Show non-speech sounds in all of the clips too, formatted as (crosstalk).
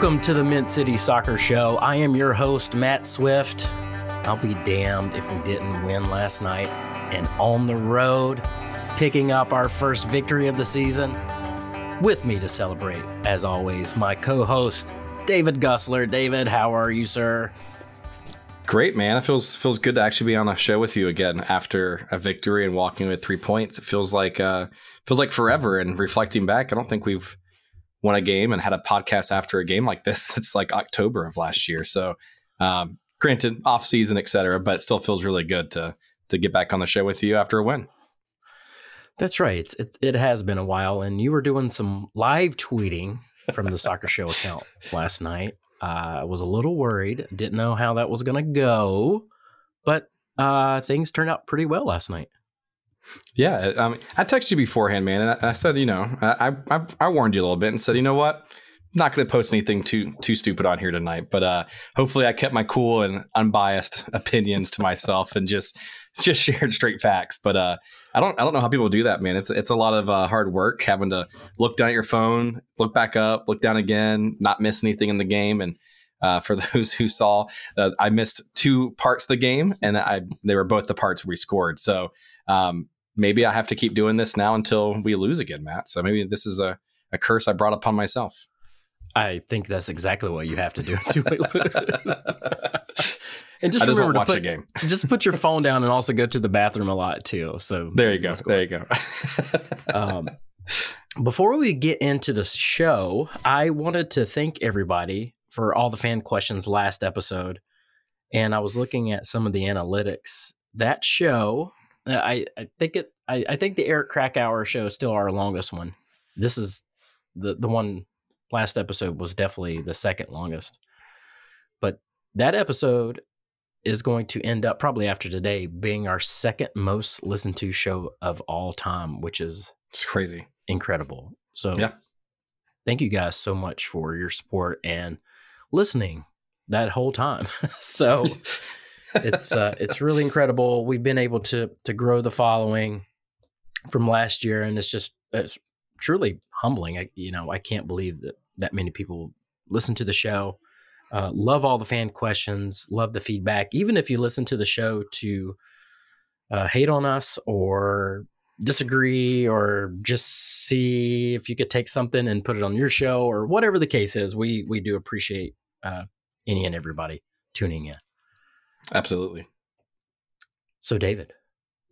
Welcome to the Mint City Soccer Show. I am your host, Matt Swift. I'll be damned if we didn't win last night and on the road, picking up our first victory of the season. With me to celebrate, as always, my co host, David Gussler. David, how are you, sir? Great, man. It feels feels good to actually be on a show with you again after a victory and walking with three points. It feels like uh, feels like forever. And reflecting back, I don't think we've won a game and had a podcast after a game like this. (laughs) It's like October of last year. So, um, granted, off season, et cetera, but it still feels really good to to get back on the show with you after a win. That's right. It's, it, it has been a while, and you were doing some live tweeting from the Soccer Show account (laughs) last night. Uh, I was a little worried, didn't know how that was going to go, but uh, things turned out pretty well last night. Yeah, I mean, I texted you beforehand, man, and I, said, you know, I, I, I warned you a little bit and said, you know what, I'm not going to post anything too too stupid on here tonight, but uh, hopefully, I kept my cool and unbiased (laughs) opinions to myself and just just (laughs) shared straight facts. But uh, I don't I don't know how people do that, man. It's it's a lot of uh, hard work having to look down at your phone, look back up, look down again, not miss anything in the game. And uh, for (laughs) those who saw, uh, I missed two parts of the game, and I they were both the parts we scored. So um, maybe I have to keep doing this now until we lose again, Matt. So maybe this is a, a curse I brought upon myself. I think that's exactly what you have to do (laughs) to And just remember to watch put, game. (laughs) just put your phone down and also go to the bathroom a lot too. So there you go. There you go. (laughs) um, before we get into the show, I wanted to thank everybody for all the fan questions last episode. And I was looking at some of the analytics. That show, Uh, I, I think it I, I think the Eric Krakauer show is still our longest one. This is the the one last episode was definitely the second longest. But that episode is going to end up probably after today being our second most listened to show of all time, which is it's crazy, incredible. So yeah, thank you guys so much for your support and listening that whole time. (laughs) so (laughs) it's uh, it's really incredible. We've been able to to grow the following from last year, and it's just it's truly humbling. I, you know, I can't believe that that many people listen to the show uh, love all the fan questions, love the feedback. Even if you listen to the show to uh, hate on us or disagree or just see if you could take something and put it on your show or whatever the case is, we we do appreciate uh, any and everybody tuning in. Absolutely. So, David,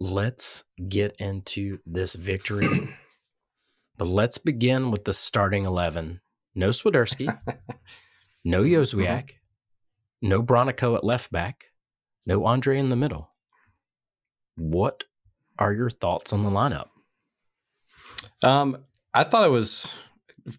let's get into this victory. (clears throat) but let's begin with the starting 11. No Swiderski. (laughs) No Jozwiak, mm-hmm. no Bronico at left back, no Andre in the middle. What are your thoughts on the lineup? Um, I thought it was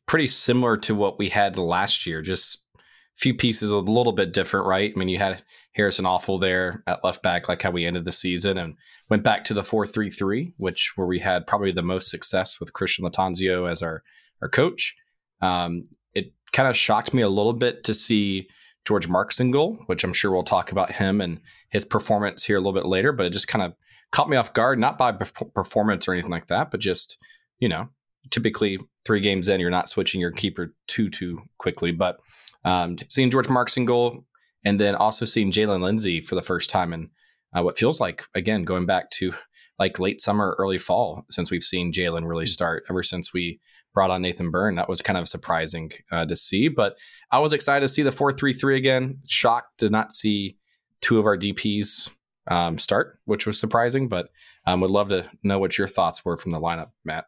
pretty similar to what we had last year. Just a few pieces a little bit different, right? I mean, you had Harrison Afful there at left back, like how we ended the season, and went back to the four three three, which where we had probably the most success with Christian Lattanzio as our our coach. Um, it kind of shocked me a little bit to see George Marks in goal, which I'm sure we'll talk about him and his performance here a little bit later. But it just kind of caught me off guard, not by performance or anything like that, but just you know, typically three games in, you're not switching your keeper too too quickly. But um, seeing George Marks in goal, and then also seeing Jaylin Lindsey for the first time in uh, what feels like again going back to like late summer, early fall since we've seen Jaylin really start ever since we brought on Nathan Byrne. That was kind of surprising uh, to see, but I was excited to see the 4 3 3 again. Shocked to not see two of our DPs um, start, which was surprising, but um, would love to know what your thoughts were from the lineup, Matt.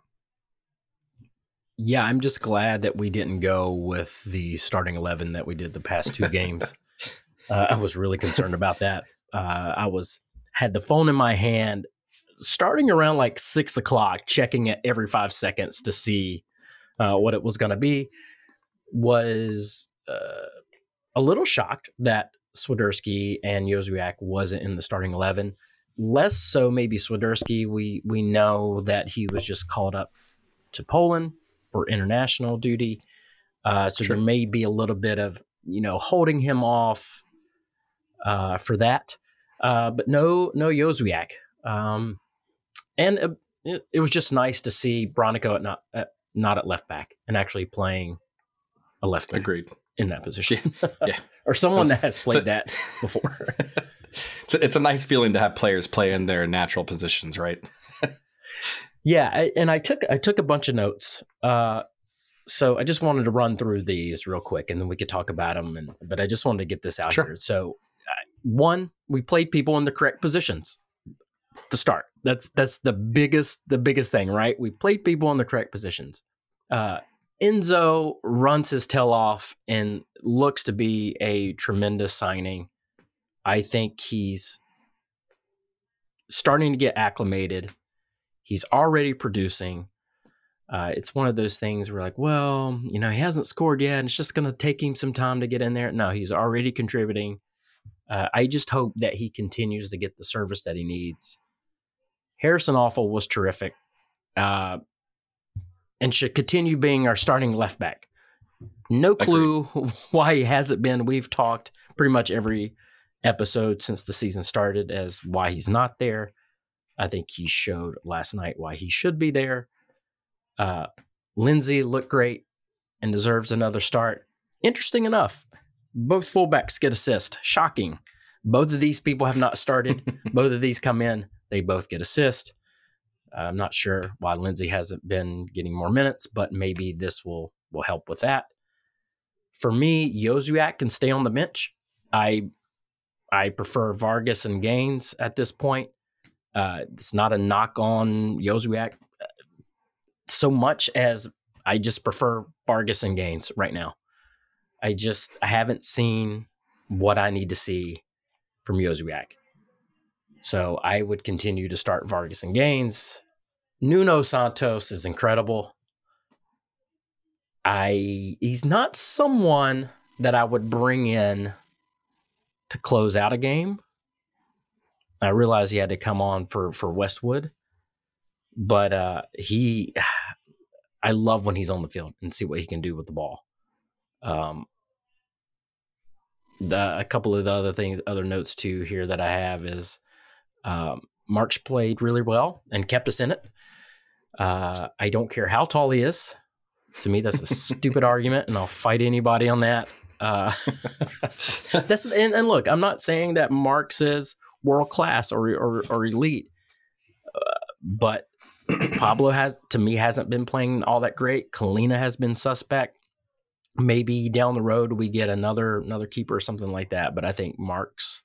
Yeah, I'm just glad that we didn't go with the starting 11 that we did the past two (laughs) games. Uh, I was really concerned about that. Uh, I was had the phone in my hand starting around like six o'clock, checking it every five seconds to see uh, what it was going to be, was uh, a little shocked that Swiderski and Jozwiak wasn't in the starting eleven. Less so, maybe Swiderski. We we know that he was just called up to Poland for international duty, uh, so there may be a little bit of you know holding him off uh, for that. Uh, but no, no Jozwiak. Um, and uh, it, it, was just nice to see Bronico at not at not at left back and actually playing a left back. Agreed. in that position. (laughs) Yeah. (laughs) or someone that has played that (laughs) before. it's, a, it's a nice feeling to have players play in their natural positions, right? yeah, I, and I took I took a bunch of notes. Uh, so I just wanted to run through these real quick, and then we could talk about them. And but I just wanted to get this out Sure. here. So one, we played people in the correct positions to start. That's that's the biggest the biggest thing, right? We played people in the correct positions. Uh, Enzo runs his tail off and looks to be a tremendous signing. I think he's starting to get acclimated. He's already producing. Uh, it's one of those things where, like, well, you know, he hasn't scored yet, and it's just going to take him some time to get in there. No, he's already contributing. Uh, I just hope that he continues to get the service that he needs. Harrison Afful was terrific uh, and should continue being our starting left back. No clue (laughs) why he hasn't been. We've talked pretty much every episode since the season started as why he's not there. I think he showed last night why he should be there. Uh, Lindsey looked great and deserves another start. Interesting enough, both fullbacks get assist. Shocking. Both of these people have not started. (laughs) both of these come in. They both get assist. I'm not sure why Lindsey hasn't been getting more minutes, but maybe this will will help with that. For me, Jozwiak can stay on the bench. I I prefer Vargas and Gaines at this point. Uh, it's not a knock on Jozwiak so much as I just prefer Vargas and Gaines right now. I just I haven't seen what I need to see from Jozwiak. So I would continue to start Vargas and Gaines. Nuno Santos is incredible. I he's not someone that I would bring in to close out a game. I realize he had to come on for for Westwood, but uh, he, (sighs) I love when he's on the field and see what he can do with the ball. Um, the a couple of the other things, other notes too here that I have is um, Marks played really well and kept us in it. Uh, I don't care how tall he is. To me, that's a stupid (laughs) argument, and I'll fight anybody on that. Uh, (laughs) that's and, and, look, I'm not saying that Marks is world class or or, or elite, uh, but Pablo has to me hasn't been playing all that great. Kahlina has been suspect. Maybe down the road we get another another keeper or something like that. But I think Marks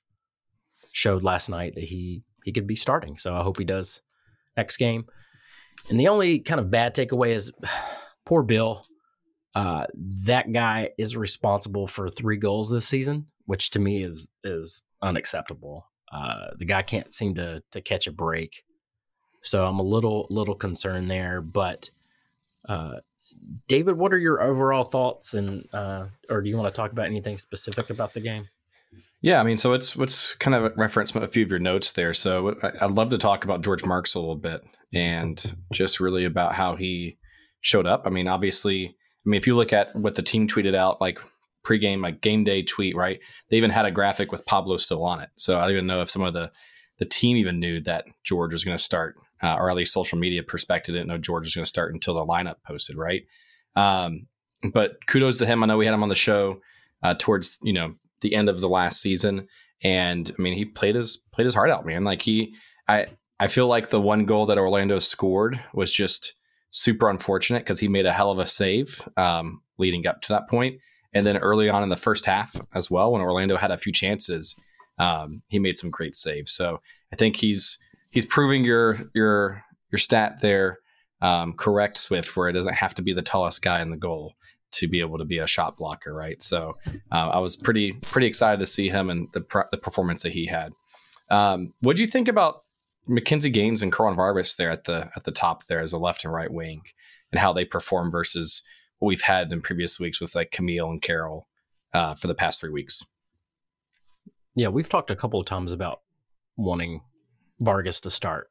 showed last night that he he could be starting. So I hope he does next game. And the only kind of bad takeaway is (sighs) poor Bill. Uh, that guy is responsible for three goals this season, which to me is is unacceptable. Uh, the guy can't seem to to catch a break, so I'm a little little concerned there. But uh, David, what are your overall thoughts, and uh, or do you want to talk about anything specific about the game? Yeah, I mean, so it's what's kind of reference a few of your notes there. So I'd love to talk about George Marks a little bit and just really about how he showed up. I mean, obviously, I mean, if you look at what the team tweeted out, like pregame, like game day tweet, right? They even had a graphic with Pablo still on it. So I don't even know if some of the the team even knew that George was going to start, uh, or at least social media perspective didn't know George was going to start until the lineup posted, right? Um, but kudos to him. I know we had him on the show uh, towards you know the end of the last season, and I mean he played his played his heart out, man. Like he, I I feel like the one goal that Orlando scored was just super unfortunate because he made a hell of a save um, leading up to that point. And then early on in the first half as well, when Orlando had a few chances, um, he made some great saves. So I think he's he's proving your your your stat there um, correct, Swift, where it doesn't have to be the tallest guy in the goal to be able to be a shot blocker, right? So uh, I was pretty pretty excited to see him and the the performance that he had. Um, what do you think about McKinze Gaines and Carlton Vargas there at the at the top there as a left and right wing, and how they perform versus what we've had in previous weeks with like Kamil and Karol uh, for the past three weeks. Yeah, we've talked a couple of times about wanting Vargas to start.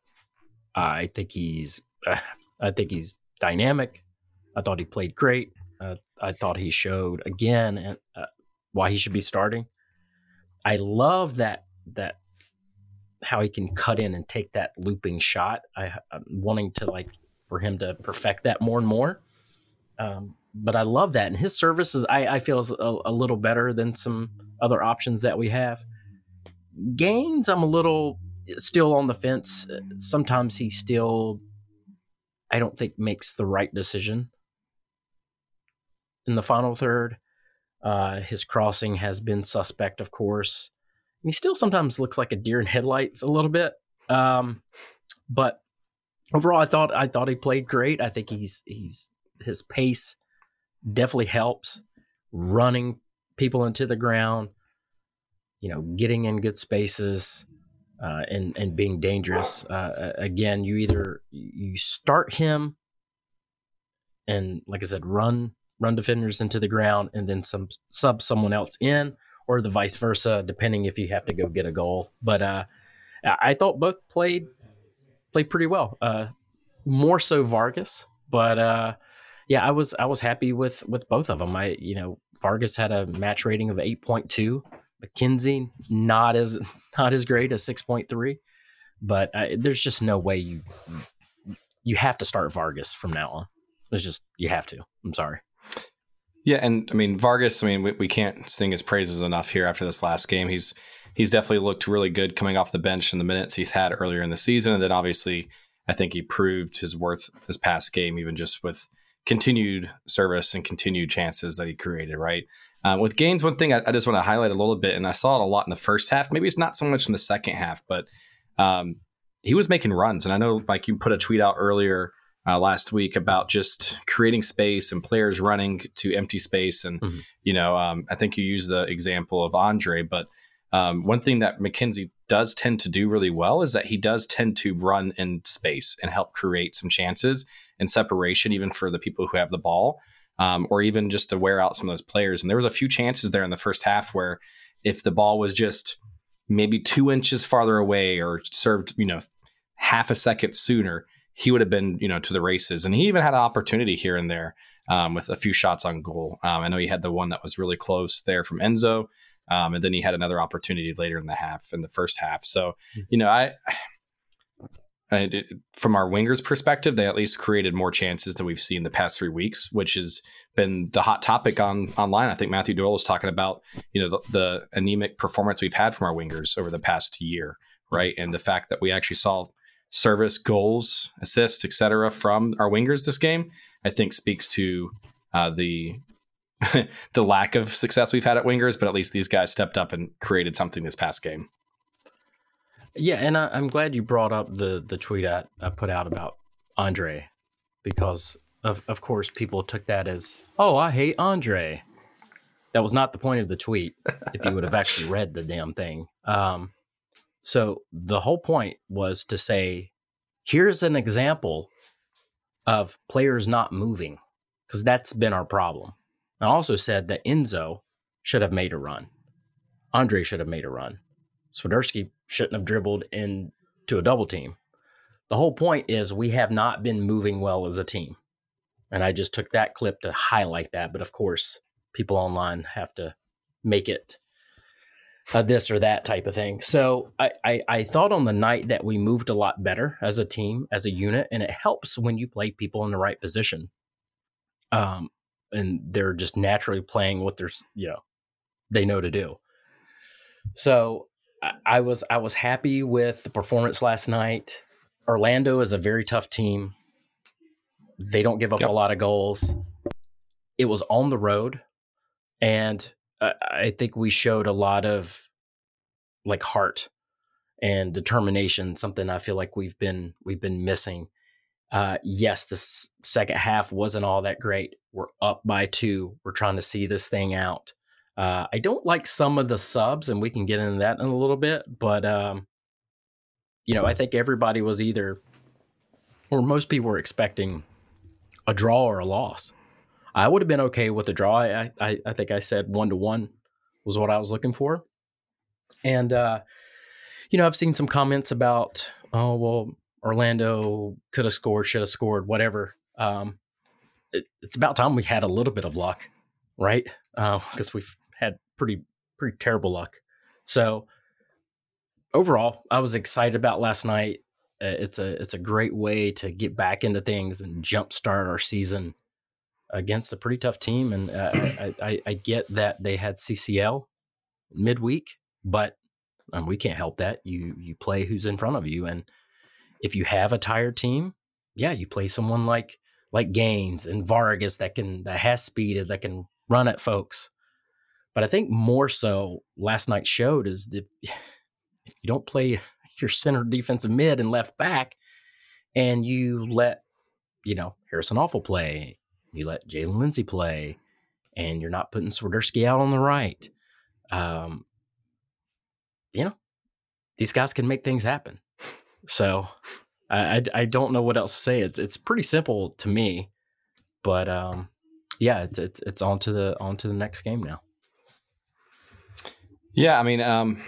I think he's, (sighs) I think he's dynamic. I thought he played great. Uh, I thought he showed again uh, why he should be starting. I love that that how he can cut in and take that looping shot. I, am wanting to like for him to perfect that more and more. Um, but I love that. And his services, I, I feel is a, a little better than some other options that we have. Gaines, I'm a little still on the fence. Sometimes he still, I don't think, makes the right decision in the final third. Uh, his crossing has been suspect, of course. And he still sometimes looks like a deer in headlights a little bit. Um, but overall, I thought I thought he played great. I think he's he's his pace definitely helps running people into the ground. You know, getting in good spaces. Uh, and and being dangerous. Uh, again, you either you start him, and like I said, run run defenders into the ground, and then some sub someone else in, or the vice versa, depending if you have to go get a goal. But uh, I thought both played played pretty well. Uh, more so Vargas, but uh, yeah, I was I was happy with with both of them. I you know Vargas had a match rating of eight point two. McKinze not as not as great as six point three, but uh, there's just no way you you have to start Vargas from now on. It's just you have to. I'm sorry. Yeah, and I mean Vargas. I mean we, we can't sing his praises enough here after this last game. He's he's definitely looked really good coming off the bench in the minutes he's had earlier in the season, and then obviously I think he proved his worth this past game, even just with continued service and continued chances that he created. Right. Uh, with Gaines, one thing I, I just want to highlight a little bit, and I saw it a lot in the first half. Maybe it's not so much in the second half, but um, he was making runs, and I know like you put a tweet out earlier. Uh, last week about just creating space and players running to empty space. And, mm-hmm. you know, um, I think you used the example of Andre, but um, one thing that McKinze does tend to do really well is that he does tend to run in space and help create some chances and separation, even for the people who have the ball, um, or even just to wear out some of those players. And there was a few chances there in the first half where if the ball was just maybe two inches farther away or served, you know, half a second sooner, he would have been, you know, to the races. And he even had an opportunity here and there um, with a few shots on goal. Um, I know he had the one that was really close there from Enzo. Um, and then he had another opportunity later in the half, in the first half. So, hmm. you know, I, From our wingers' perspective, they at least created more chances than we've seen the past three weeks, which has been the hot topic on online. I think Matthew Doyle was talking about, you know, the, the anemic performance we've had from our wingers over the past year, right? And the fact that we actually saw service, goals, assists, etc., from our wingers this game, I think speaks to uh, the (laughs) the lack of success we've had at wingers, but at least these guys stepped up and created something this past game. Yeah, and I, am glad you brought up the the tweet I, I put out about Andre, because of of course people took that as oh I hate Andre. That was not the point of the tweet. if you would have actually (laughs) read the damn thing. Um, so the whole point was to say, here's an example of players not moving, because that's been our problem. I also said that Enzo should have made a run. Andre should have made a run. Swiderski shouldn't have dribbled into a double team. The whole point is we have not been moving well as a team. And I just took that clip to highlight that. But of course, people online have to make it a this or that type of thing. So I, I, I, thought on the night that we moved a lot better as a team, as a unit, and it helps when you play people in the right position. Um, and they're just naturally playing what they're you know they know to do. So I, I was I was happy with the performance last night. Orlando is a very tough team. They don't give up yep. a lot of goals. It was on the road, and I, I think we showed a lot of like heart and determination. Something I feel like we've been we've been missing uh, yes, the second half wasn't all that great. We're up by two. We're trying to see this thing out. Uh, I don't like some of the subs, and we can get into that in a little bit. But um, you know, I think everybody was either, or most people were expecting a draw or a loss. I would have been okay with a draw. I, I, I think I said one to one was what I was looking for. And uh, you know, I've seen some comments about, oh well, Orlando could have scored, should have scored, whatever. Um, it, it's about time we had a little bit of luck, right? Because uh, we've pretty pretty terrible luck. So overall, I was excited about last night. Uh, it's a it's a great way to get back into things and jumpstart our season against a pretty tough team, and uh, I, I, I get that they had CCL midweek, but um, we can't help that. You you play who's in front of you, and if you have a tired team, yeah, you play someone like like Gaines and Vargas that can that has speed that can run at folks. But I think more so last night showed is that if you don't play (laughs) your center defensive mid and left back, and you let you know Harrison Afful play, you let Jaylin Lindsey play, and you're not putting Swiderski out on the right. Um, you know, these guys can make things happen. So I, I, I, don't know what else to say. It's it's pretty simple to me, but um, yeah, it's it's it's on to the on to the next game now. Yeah, I mean, um,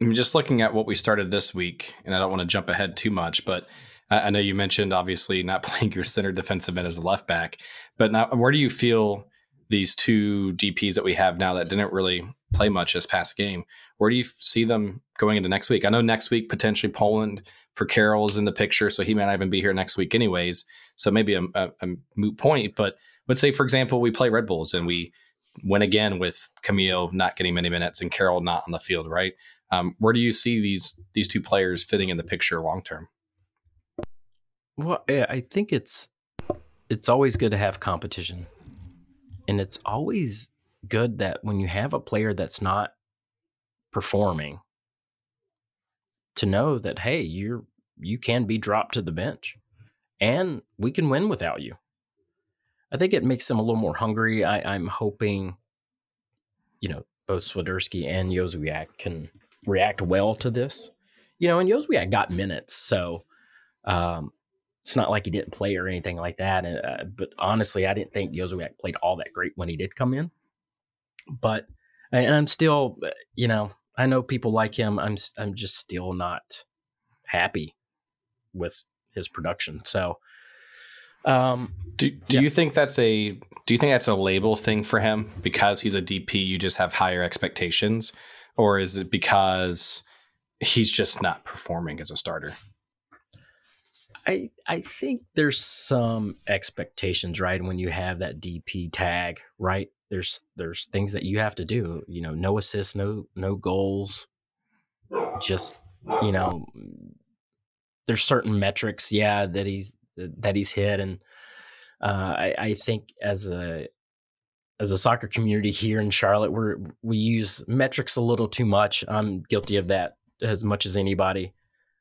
I mean, just looking at what we started this week, and I don't want to jump ahead too much, but I, I know you mentioned obviously not (laughs) playing your center defensive end as a left back, but now where do you feel these two DPS that we have now that didn't really play much this past game. Where do you see them going into next week? I know next week potentially Poland for Karol is in the picture, so he may not even be here next week anyways. So maybe a, a, a moot point. But let's say, for example, we play Red Bulls and we win again with Kamil not getting many minutes and Karol not on the field, right? Um, where do you see these these two players fitting in the picture long term? Well, I think it's it's always good to have competition, and it's always good that when you have a player that's not performing, to know that hey, you're you can be dropped to the bench, and we can win without you. I think it makes them a little more hungry. I, am hoping, you know, both Swiderski and Jozwiak can react well to this. You know, and Jozwiak got minutes, so um, it's not like he didn't play or anything like that. And, uh, but honestly, I didn't think Jozwiak played all that great when he did come in but and I'm still, uh, you know, I know people like him. I'm I'm just still not happy with his production. So, um, do do yeah. you think that's a do you think that's a label thing for him because he's a DP? You just have higher expectations, or is it because he's just not performing as a starter? I I think there's some expectations, right? When you have that DP tag, right? there's there's things that you have to do. You know, no assists, no no goals. Just you know, there's certain metrics, yeah, that he's that he's hit, and uh, I, I think as a as a soccer community here in Charlotte, we we use metrics a little too much. I'm guilty of that as much as anybody.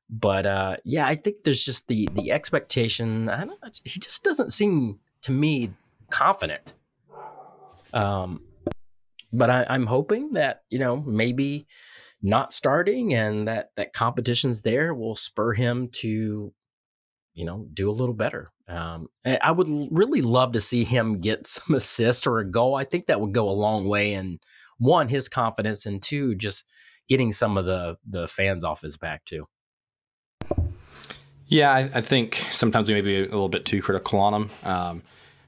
But uh, yeah, I think there's just the the expectation. I don't he just doesn't seem to me confident. Um, but I, I'm hoping that you know maybe not starting and that that competition's there will spur him to you know do a little better. Um, I would really love to see him get (laughs) some assist or a goal. I think that would go a long way in one his confidence and two just getting some of the the fans off his back too. Yeah, I, I think sometimes we may be a little bit too critical on him, um,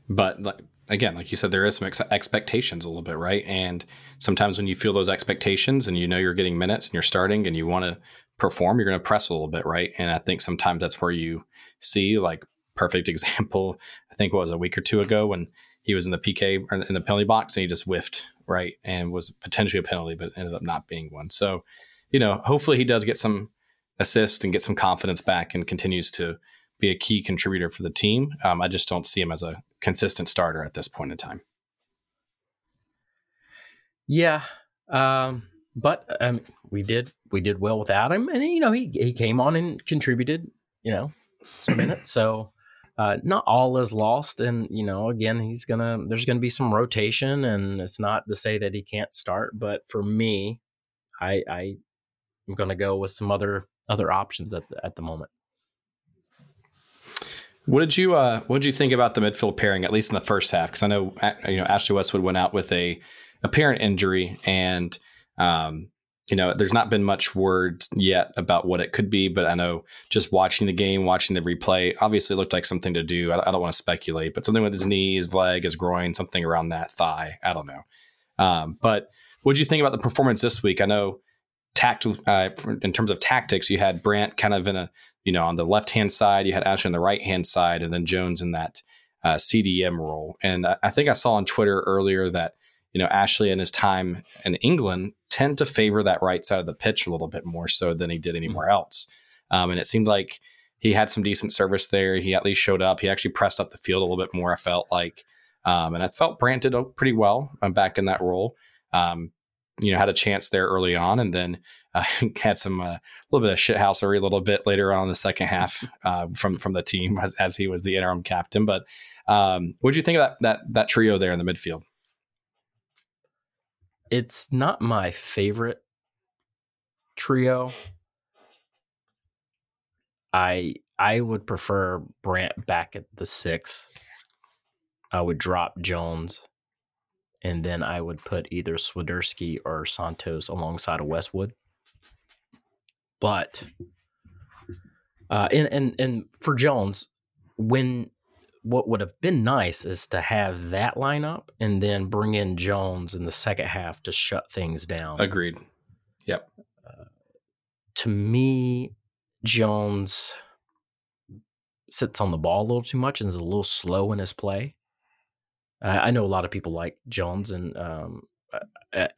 but like again, like you said, there is some ex- expectations a little bit, right? And sometimes when you feel those expectations and you know you're getting minutes and you're starting and you want to perform, you're going to press a little bit, right? And I think sometimes that's where you see like perfect (laughs) example. I think was a week or two ago when he was in the PK in the penalty box and he just whiffed, right? And was potentially a penalty, but ended up not being one. So, you know, hopefully he does get some assist and get some confidence back and continues to be a key contributor for the team. Um, I just don't see him as a consistent starter at this point in time. Yeah, um, but um, we did we did well without him, and you know he he came on and contributed, you know, minutes. So uh, not all is lost, and you know, again, he's gonna there's gonna be some rotation, and it's not to say that he can't start, but for me, I I am gonna go with some other other options at the, at the moment. What did you uh, What did you think about the midfield pairing, at least in the first half? Because I know you know Ashley Westwood went out with a apparent injury, and um, you know there's not been much word yet about what it could be. But I know just watching the game, watching the replay, obviously looked like something to do. I, I don't want to speculate, but something with his knee, his leg, his groin, something around that thigh. I don't know. Um, but what do you think about the performance this week? I know tact uh, in terms of tactics, you had Brandt kind of in a you know, on the left hand side, you had Ashley on the right hand side, and then Jones in that uh, CDM role. And I think I saw on Twitter earlier that you know Ashley and his time in England tend to favor that right side of the pitch a little bit more so than he did anywhere else. Um, and it seemed like he had some decent service there. He at least showed up. He actually pressed up the field a little bit more. I felt like, um, and I felt Brandt did pretty well I'm back in that role. Um, you know, had a chance there early on, and then uh, (laughs) had some a uh, little bit of shithousery a little bit later on in the second half (laughs) uh, from from the team as, as, he was the interim captain. But um, what do you think of that that that trio there in the midfield? It's not my favorite trio. I I would prefer Brandt back at the six. I would drop Jones and then I would put either Swiderski or Santos alongside of Westwood. But uh, and and and for Jones, when what would have been nice is to have that lineup and then bring in Jones in the second half to shut things down. Agreed. Yep. Uh, to me, Jones sits on the ball a little too much and is a little slow in his play. I know a lot of people like Jones, and um,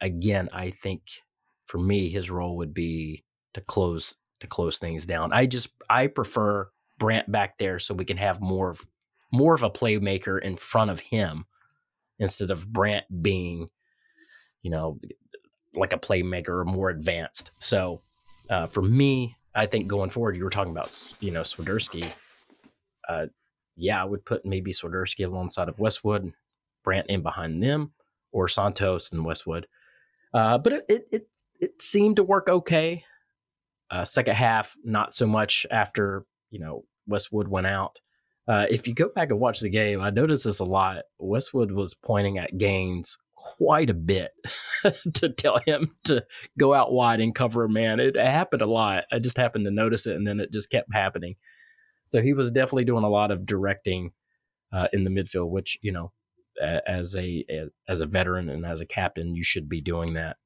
again, I think for me, his role would be to close to close things down. I just I prefer Brandt back there so we can have more of more of a playmaker in front of him instead of Brandt being, you know, like a playmaker or more advanced. So uh, for me, I think going forward, you were talking about you know Swiderski. Uh, yeah, I would put maybe Swiderski alongside of Westwood, Brandt in behind them or Santos and Westwood. Uh, but it, it, it it seemed to work okay. Uh, second half, not so much after you know Westwood went out. Uh, if you go back and watch the game, I noticed this a lot. Westwood was pointing at Gaines quite a bit (laughs) to tell him to go out wide and cover a man. It, it happened a lot. I just happened to notice it, and then it just kept happening. So he was definitely doing a lot of directing uh, in the midfield, which you know as a, as a veteran and as a captain, you should be doing that.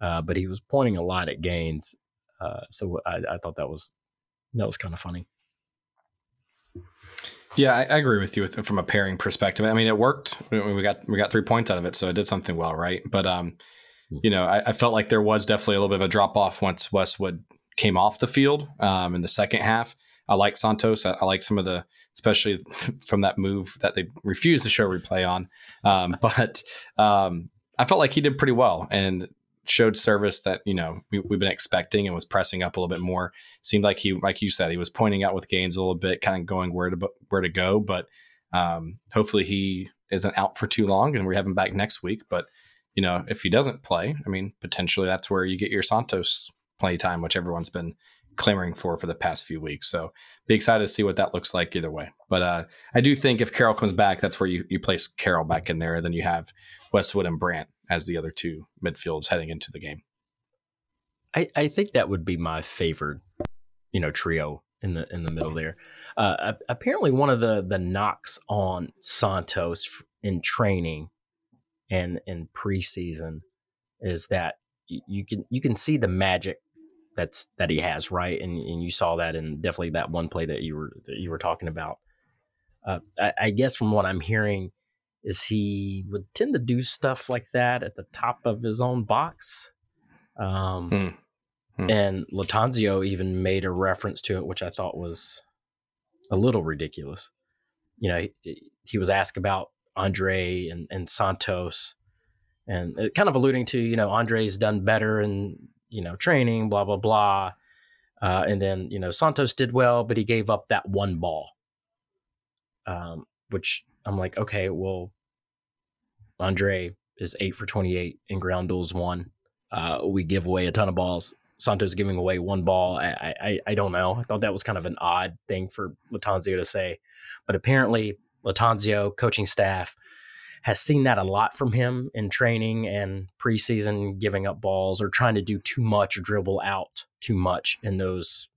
Uh, but he was pointing a lot at Gaines, uh, so I, I, thought that was that was kind of funny. Yeah, I, I, agree with you with, from a pairing perspective. I mean, it worked. We got we got three points out of it, so it did something well, right? But um, hmm. you know, I, I felt like there was definitely a little bit of a drop off once Westwood came off the field um, in the second half. I like Santos. I, I, like some of the, especially (laughs) from that move that they refused to show replay on. Um, (laughs) but um, I felt like he did pretty well and showed service that you know we, have been expecting and was pressing up a little bit more. Seemed like he, like you said, he was pointing out with Gaines a little bit, kind of going where to where to go. But um, hopefully he isn't out for too long, and we have him back next week. But you know, if he doesn't play, I mean, potentially that's where you get your Santos play time, which everyone's been clamoring for for the past few weeks. So be excited to see what that looks like either way. But uh, I do think if Karol comes back, that's where you, you place Karol back in there. Then you have Westwood and Brandt as the other two midfields heading into the game. I, I think that would be my favored, you know, trio in the in the middle there. Uh, apparently, one of the the knocks on Santos in training and in preseason is that you can you can see the magic that's that he has, right? And and you saw that in definitely that one play that you were that you were talking about. Uh, I, I, guess from what I'm hearing, is he would tend to do stuff like that at the top of his own box. Um, hmm. Hmm. And Lattanzio even made a reference to it, which I thought was a little ridiculous. You know, he, he was asked about Andre and, and Santos, and kind of alluding to, you know, Andre's done better and you know, training, blah, blah, blah. Uh, and then, you know, Santos did well, but he gave up that one ball. Um, which I'm like, okay, well, Andre is eight for 28 in ground duels one. Uh, we give away a ton of balls. Santos giving away one ball. I, I, I don't know. I thought that was kind of an odd thing for Lattanzio to say. But apparently, Lattanzio coaching staff, has seen that a lot from him in training and preseason, giving up balls or trying to do too much or dribble out too much in those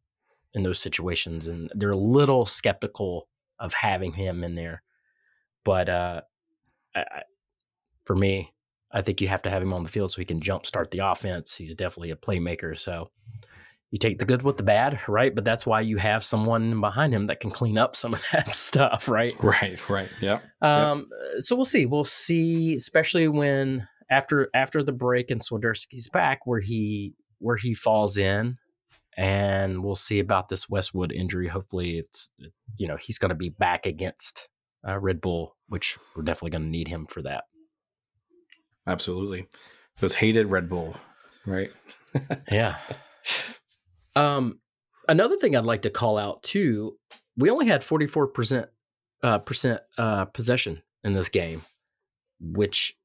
in those situations, and they're a little skeptical of having him in there. But uh, I, for me, I think you have to have him on the field so he can jumpstart the offense. He's definitely a playmaker. So you take the good with the bad, right? But that's why you have someone behind him that can clean up some of (laughs) that stuff, right? Right, right. Yeah. Um, yep. so we'll see. We'll see, especially when after after the break and Swiderski's back, where he where he falls in, and we'll see about this Westwood injury. Hopefully, it's you know he's going to be back against uh, Red Bull, which we're definitely going to need him for that. Absolutely, those hated Red Bull, right? (laughs) yeah. Um, another thing I'd like to call out too, we only had 44% uh, percent uh, possession in this game, which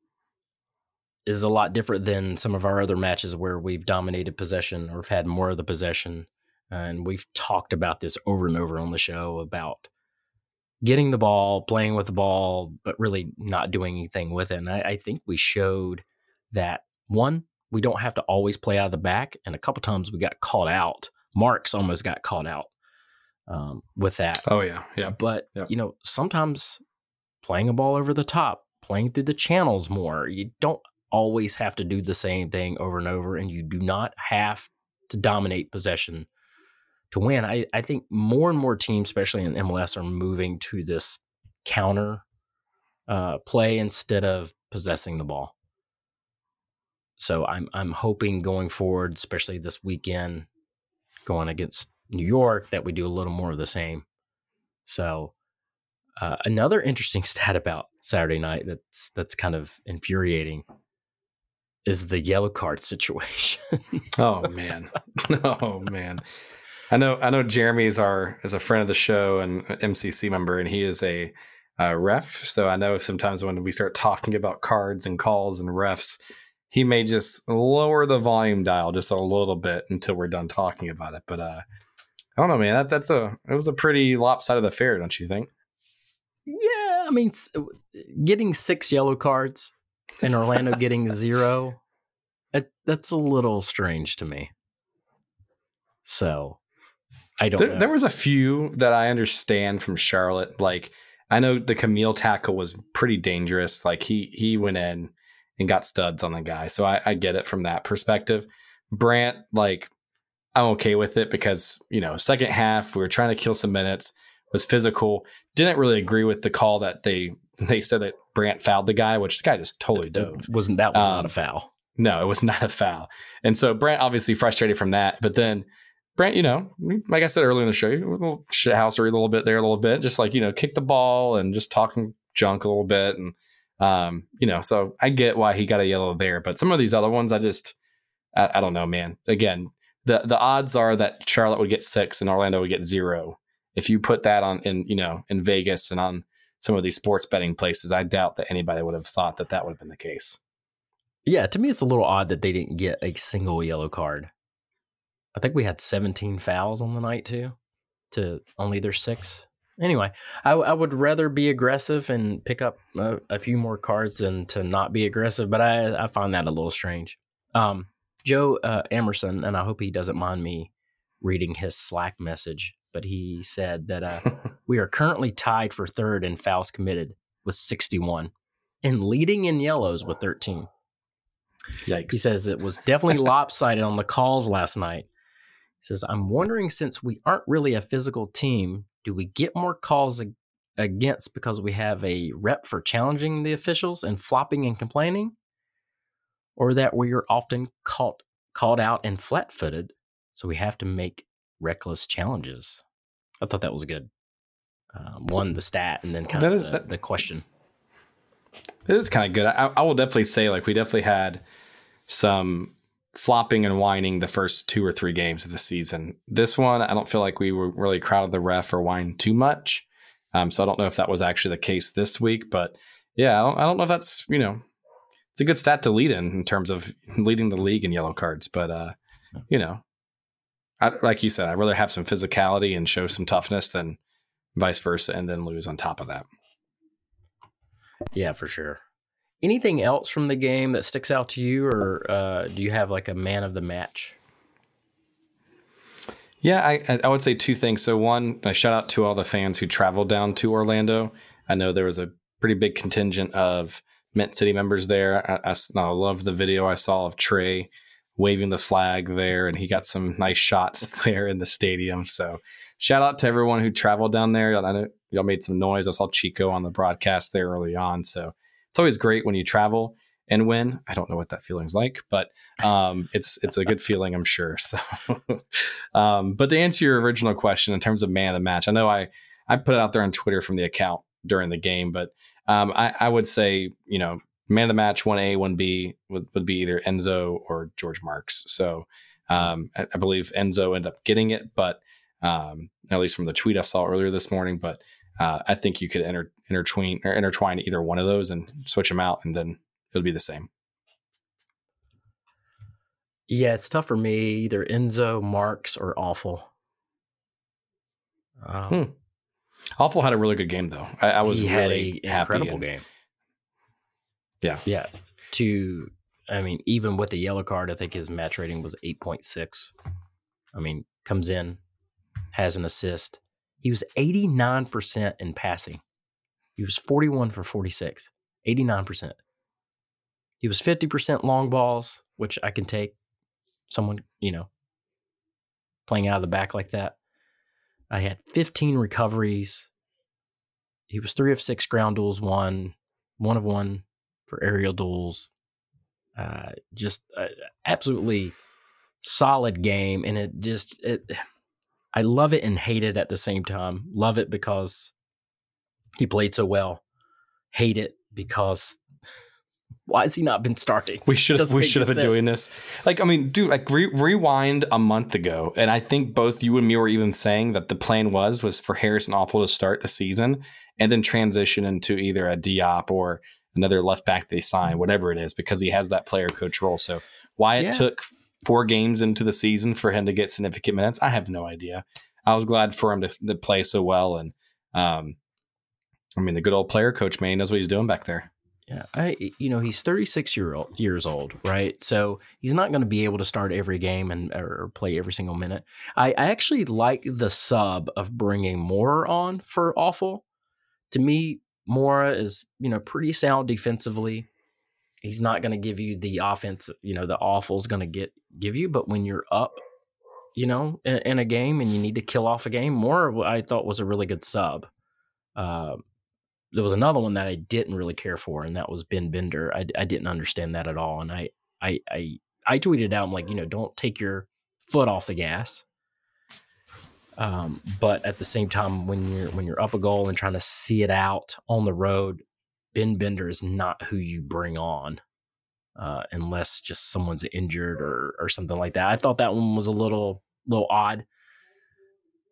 is a lot different than some of our other matches where we've dominated possession or have had more of the possession. And we've talked about this over and over on the show about getting the ball, playing with the ball, but really not doing anything with it. And I, I think we showed that one, we don't have to always play out of the back. And a couple times we got caught out. Marks almost got caught out um, with that. Oh yeah, yeah. But you know, sometimes playing a ball over the top, playing through the channels more. You don't always have to do the same thing over and over, and you do not have to dominate possession to win. I, I think more and more teams, especially in MLS, are moving to this counter uh, play instead of possessing the ball. So I'm I'm hoping going forward, especially this weekend, going against New York, that we do a little more of the same. So uh, another interesting (laughs) stat about Saturday night that's that's kind of infuriating is the yellow card (laughs) situation. oh man, (laughs) oh man. I know I know Jeremy is our is a friend of the show and MCC member, and he is a uh, ref. So I know sometimes when we start talking about cards and calls and refs, he may just lower the volume dial just a little bit until we're done talking about it. But uh, I don't know, man. That's that's a it was a pretty lopsided affair, don't you think? Yeah, I mean, getting six yellow cards and Orlando (laughs) getting zero, it, that's a little strange to me. So, I don't. There, there, was a few that I understand from Charlotte. Like I know the Kamil tackle was pretty dangerous. Like he he went in and got studs on the guy. So I, I get it from that perspective. Brandt, like, I'm okay with it because, you know, second half, we were trying to kill some minutes, was physical. Didn't really agree with the call that they (laughs) they said that Brandt fouled the guy, which the guy just totally dove. Wasn't that was um, not a foul? No, it was (laughs) not a foul. And so Brandt obviously frustrated from that, but then Brandt, you know, like I said earlier in the show, a little shithousery a little bit there, a little bit, just like you know, kick the ball and just talking junk a little bit, and um, you know, so I get why he got a yellow there, but some of these other ones, I just, I, I, don't know, man. Again, the the odds are that Charlotte would get six and Orlando would get zero. If you put that on in, you know, in Vegas and on some of these sports betting places, I doubt that anybody would have thought that that would have been the case. Yeah, to me, it's a little odd that they didn't get a single yellow card. I think we had 17 fouls on the night too, to only their six anyway, I, I, would rather be aggressive and pick up a, a, few more cards than to not be aggressive. But I, I find that a little strange. Um, Joe uh, Emerson, and I hope he doesn't mind me reading his Slack message, but he said that uh, (laughs) we are currently tied for third in fouls committed with 61 and leading in yellows with 13. Yikes. He says it was definitely (laughs) lopsided on the calls last night. He says, I'm wondering since we aren't really a physical team, do we get more calls ag- against because we have a rep for challenging the officials and flopping and complaining? Or that we are often caught called out and flat footed, so we have to make reckless challenges? I thought that was good. Uh, one, the stat, and then kind that of is, the, that, the question. It is kind of good. I, I will definitely say, like, we definitely had some flopping and whining the first two or three games of the season. This one, I don't feel like we were really crowded the ref or whined too much. Um, so I don't know if that was actually the case this week, but yeah, I don't, I don't know if that's you know, it's a good stat to lead in in terms of (laughs) leading the league in yellow cards. But uh, you know, I, like you said, I'd rather have some physicality and show some toughness than vice versa, and then lose on top of that. Yeah, for sure. Anything else from the game that sticks out to you, or uh, do you have like a man of the match? Yeah, I, I would say two things. So one, a shout out to all the fans who traveled down to Orlando. I know there was a pretty big contingent of Mint City members there. I, I, I love the video I saw of Trey waving the flag there, and he got some nice shots (laughs) there in the stadium. So shout out to everyone who traveled down there. I know y'all made some noise. I saw Chico on the broadcast there early on. So it's always great when you travel and win. I don't know what that feeling's like, but um, it's it's a good feeling, I'm sure. (laughs) So, um, but to answer your original question in terms of man of the match, I know I I put it out there on Twitter from the account during the game, but um, I, I would say you know man of the match one A one B would, would be either Enzo or George Marks. So um, I, I, believe Enzo ended up getting it, but um, at least from the tweet I saw earlier this morning, but. Uh, I think you could inter- intertwine or intertwine either one of those and switch them out, and then it'll be the same. Yeah, it's tough for me. Either Enzo, Marks, or Afful. Um, hmm. Afful had a really good game though. I, I was really a incredible and, game. Yeah, yeah. To, I mean, even with the yellow card, I think his match rating was eight point six. I mean, comes in, has an assist. He was eighty nine percent in passing. He was forty one for forty six. Eighty nine percent. He was 50% long balls, which I can take someone, you know, playing out of the back like that. I had 15 recoveries. He was three of six ground duels, one, one of one for aerial duels. Uh, just uh, absolutely solid game. And it just, it, I love it and hate it at the same time. Love it because he played so well. Hate it because (laughs) why has he not been starting? We should have we should have been sense. doing this. Like I mean, dude, like re- rewind a month ago, and I think both you and me were even saying that the plan was was for Harrison Afful to start the season and then transition into either a Diop or another left back they sign, mm-hmm. whatever it is, because he has that player coach role. So why it yeah. took four games into the season for him to get significant minutes, I have no idea. I was glad for him to, to play so well, and um, I mean, the good old player coach man knows what he's doing back there. Yeah, I you know he's 36 year old, years old, right? So he's not going to be able to start every game and or play every single minute. I, I actually like the sub of bringing Mora on for Afful. To me, Mora is you know pretty sound defensively. He's not going to give you the offense, you know, the Afful's going to get give you. But when you're up, you know, in, in, a game and you need to kill off a game, Mora I thought was a really good sub. Uh, there was another one that I didn't really care for, and that was Ben Bender. I, I didn't understand that at all, and I I I I tweeted out, I'm like, you know, don't take your foot off the gas. Um, but at the same time, when you're when you're up a goal and trying to see it out on the road, Ben Bender is not who you bring on, uh, unless just someone's injured or or something like that. I thought that one was a little little odd.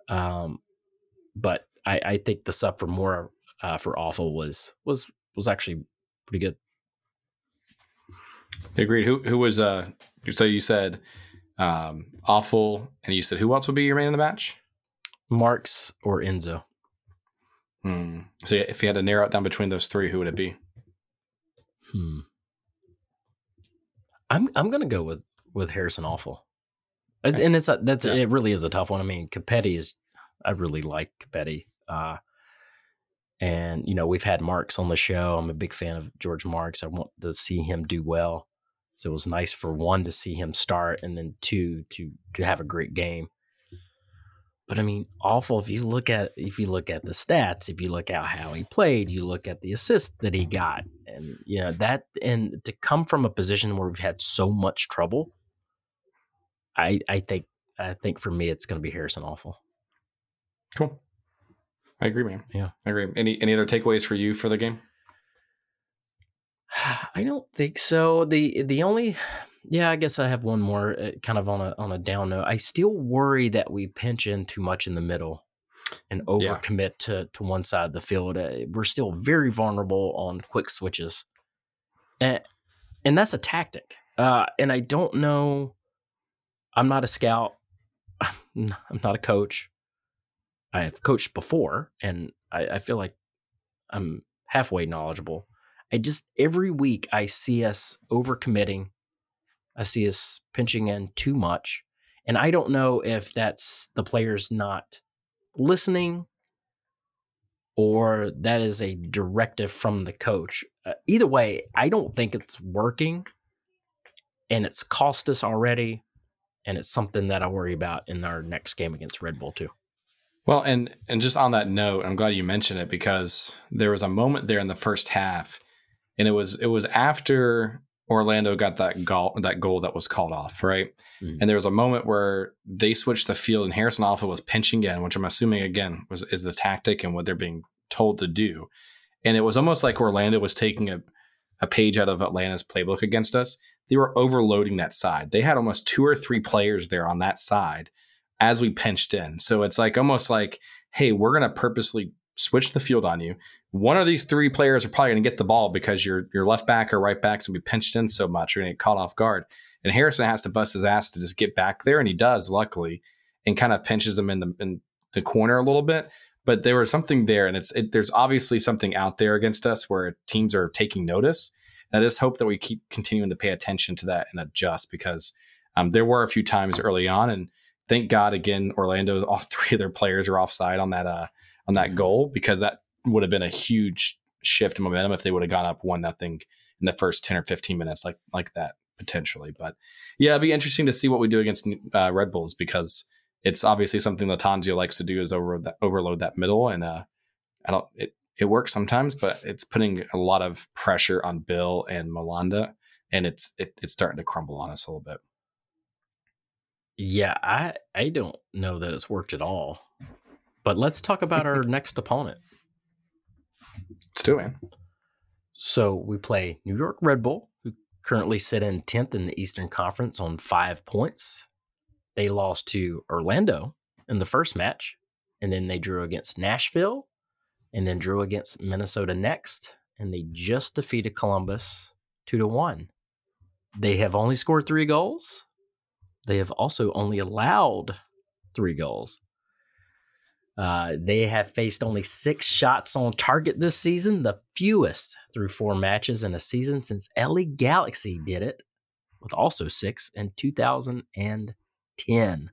Um, but I, I think the sub for more uh, for Afful was was was actually pretty good. Agreed. Who who was uh? So you said um, Afful, and you said who else would be your man in the match? Marks or Enzo. Hmm. So if you had to narrow it down between those three, who would it be? Hmm. I'm I'm gonna go with with Harrison Afful, nice. and it's a, that's yeah. it. Really is a tough one. I mean, Copetti is. I really like Copetti. Uh, and, you know, we've had Marks on the show. I'm a big fan of George Marks. I want to see him do well. So it was nice for one to see him start and then two to to have a great game. But I mean, Afful if you look at if you look at the stats, if you look at how he played, you look at the assist that he got. And you know, that and to come from a position where we've had so much trouble, I I think I think for me it's gonna be Harrison Afful. Cool. I agree, man. Yeah, I agree. Any any other takeaways for you for the game? (sighs) I don't think so. the The only, yeah, I guess I have one more, uh, kind of on a on a down note. I still worry that we pinch in too much in the middle and overcommit yeah. to to one side of the field. Uh, we're still very vulnerable on quick switches, and and that's a tactic. Uh, and I don't know. I'm not a scout. (laughs) I'm not a coach. I have coached before, and I, I feel like I'm halfway knowledgeable. I just every week I see us overcommitting. I see us pinching in too much. And I don't know if that's the players not listening or that is a directive from the coach. Uh, either way, I don't think it's working. and it's cost us already. And it's something that I worry about in our next game against Red Bull too. Well, and and just on that note, I'm glad you mentioned it because there was a moment there in the first half, and it was it was after Orlando got that goal that goal that was called off, right? Mm. And there was a moment where they switched the field and Harrison Afful was pinching in, which I'm assuming again was is the tactic and what they're being told to do. And it was almost like Orlando was taking a, a page out of Atlanta's playbook against us. They were overloading that side. They had almost two or three players there on that side as we pinched in. So it's like almost like, hey, we're going to purposely switch the field on you. One of these three players are probably going to get the ball because your your left back or right back's going to be pinched in so much, you're going to get caught off guard. And Harrison has to bust his ass to just get back there, and he does, luckily, and kind of pinches them in the in the corner a little bit. But there was something there, and it's it, there's obviously something out there against us where teams are taking notice. And I just hope that we keep continuing to pay attention to that and adjust because um, there were a few times early on, and thank God again, Orlando, all (laughs) three of their players are offside on that uh, on that goal because that would have been a huge shift in momentum if they would have gone up one nothing in the first 10 or 15 minutes like like that potentially. But yeah it'd be interesting to see what we do against uh, red bulls because it's obviously something Lattanzio likes to do is over that, overload that middle. And uh i don't it it works sometimes but it's putting a lot of pressure on bill and Malanda and it's it, it's starting to crumble on us a little bit. Yeah i i don't know that it's worked at all but let's talk about our (laughs) next opponent. Let's do it. So we play New York Red Bull, who currently sit in 10th in the Eastern Conference on five points. They lost to Orlando in the first match, and then they drew against Nashville, and then drew against Minnesota next, and they just defeated Columbus two to one. They have only scored three goals. They have also only allowed three goals. Uh, they have faced only six shots on target this season, the fewest through four matches in a season since LA Galaxy did it, with also six in 2010.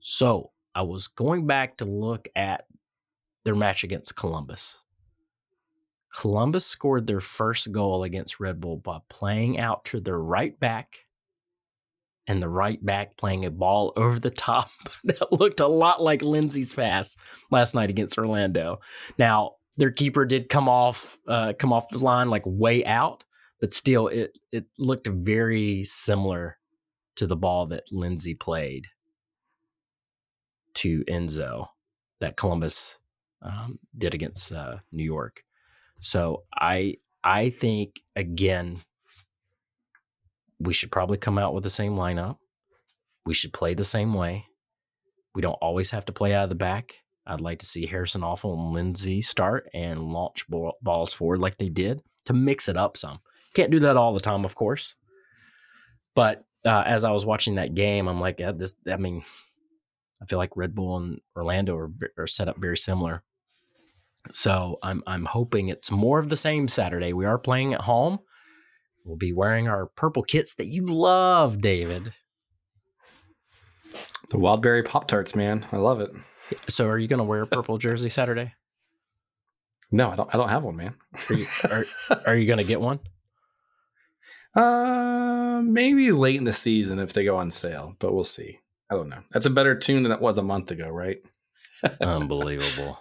So I was going back to look at their match against Columbus. Columbus scored their first goal against Red Bull by playing out to their right back and the right back playing a ball over the top (laughs) that looked a lot like Lindsey's pass last night against Orlando. Now, their keeper did come off uh, come off the line like way out, but still it it looked very similar to the ball that Lindsey played to Enzo that Columbus um, did against uh, New York. So I I think again we should probably come out with the same lineup. We should play the same way. We don't always have to play out of the back. I'd like to see Harrison Afful and Lindsey start and launch ball, balls forward like they did to mix it up some. Can't do that all the time, of course. But uh, as I was watching that game, I'm like, yeah, this. I mean, I feel like Red Bull and Orlando are, are set up very similar. So I'm I'm hoping it's more of the same Saturday. We are playing at home. We'll be wearing our purple kits that you love, David. The Wildberry Pop Tarts, man. I love it. So are you going to wear a purple jersey Saturday? (laughs) No, I don't I don't have one, man. Are you, are, are you going to get one? Uh, maybe late in the season if they go on sale, but we'll see. I don't know. That's a better tune than it was a month ago, right? (laughs) Unbelievable.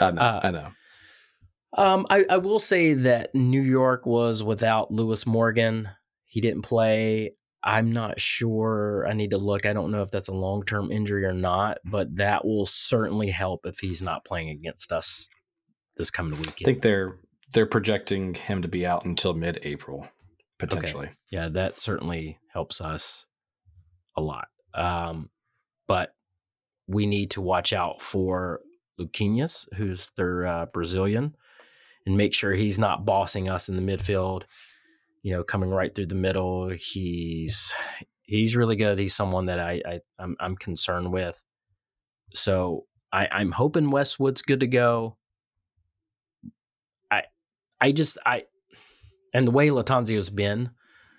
I know. Uh, I know. Um, I, I will say that New York was without Lewis Morgan. He didn't play. I'm not sure. I need to look. I don't know if that's a long term injury or not, but that will certainly help if he's not playing against us this coming weekend. I think they're they're projecting him to be out until mid April, potentially. Okay. Yeah, that certainly helps us a lot. Um, but we need to watch out for Luquinhas, who's their uh, Brazilian and make sure he's not bossing us in the midfield. You know, coming right through the middle. He's he's really good. He's someone that I, I I'm, I'm concerned with. So I, I'm hoping Westwood's good to go. I I just I and the way Lattanzio's been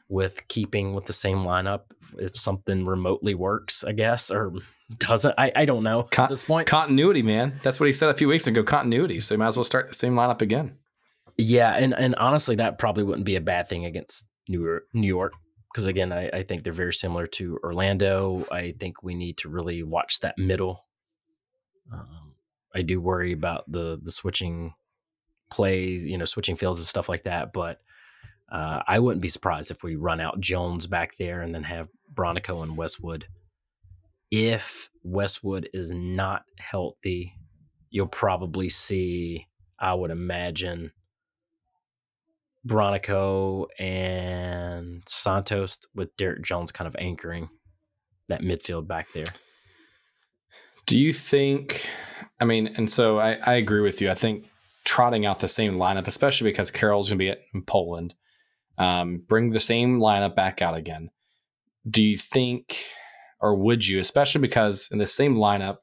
with keeping with the same lineup, if something remotely works, I guess, or (laughs) doesn't, I, I don't know Con- at this point. Continuity, man. That's what he said a few weeks ago. Continuity. So you might as well start the same lineup again. Yeah, and and honestly, that probably wouldn't be a bad thing against New York. Because again, I, I think they're very similar to Orlando. I think we need to really watch that middle. Um, I do worry about the the switching plays, you know, switching fields and stuff like that. But uh, I wouldn't be surprised if we run out Jones back there and then have Bronico and Westwood. If Westwood is not healthy, you'll probably see, I would imagine, Bronico and Santos with Derek Jones kind of anchoring that midfield back there. Do you think? I mean, and so I, I agree with you. I think trotting out the same lineup, especially because Carroll's going to be in Poland, um, bring the same lineup back out again. Do you think, or would you, especially because in the same lineup,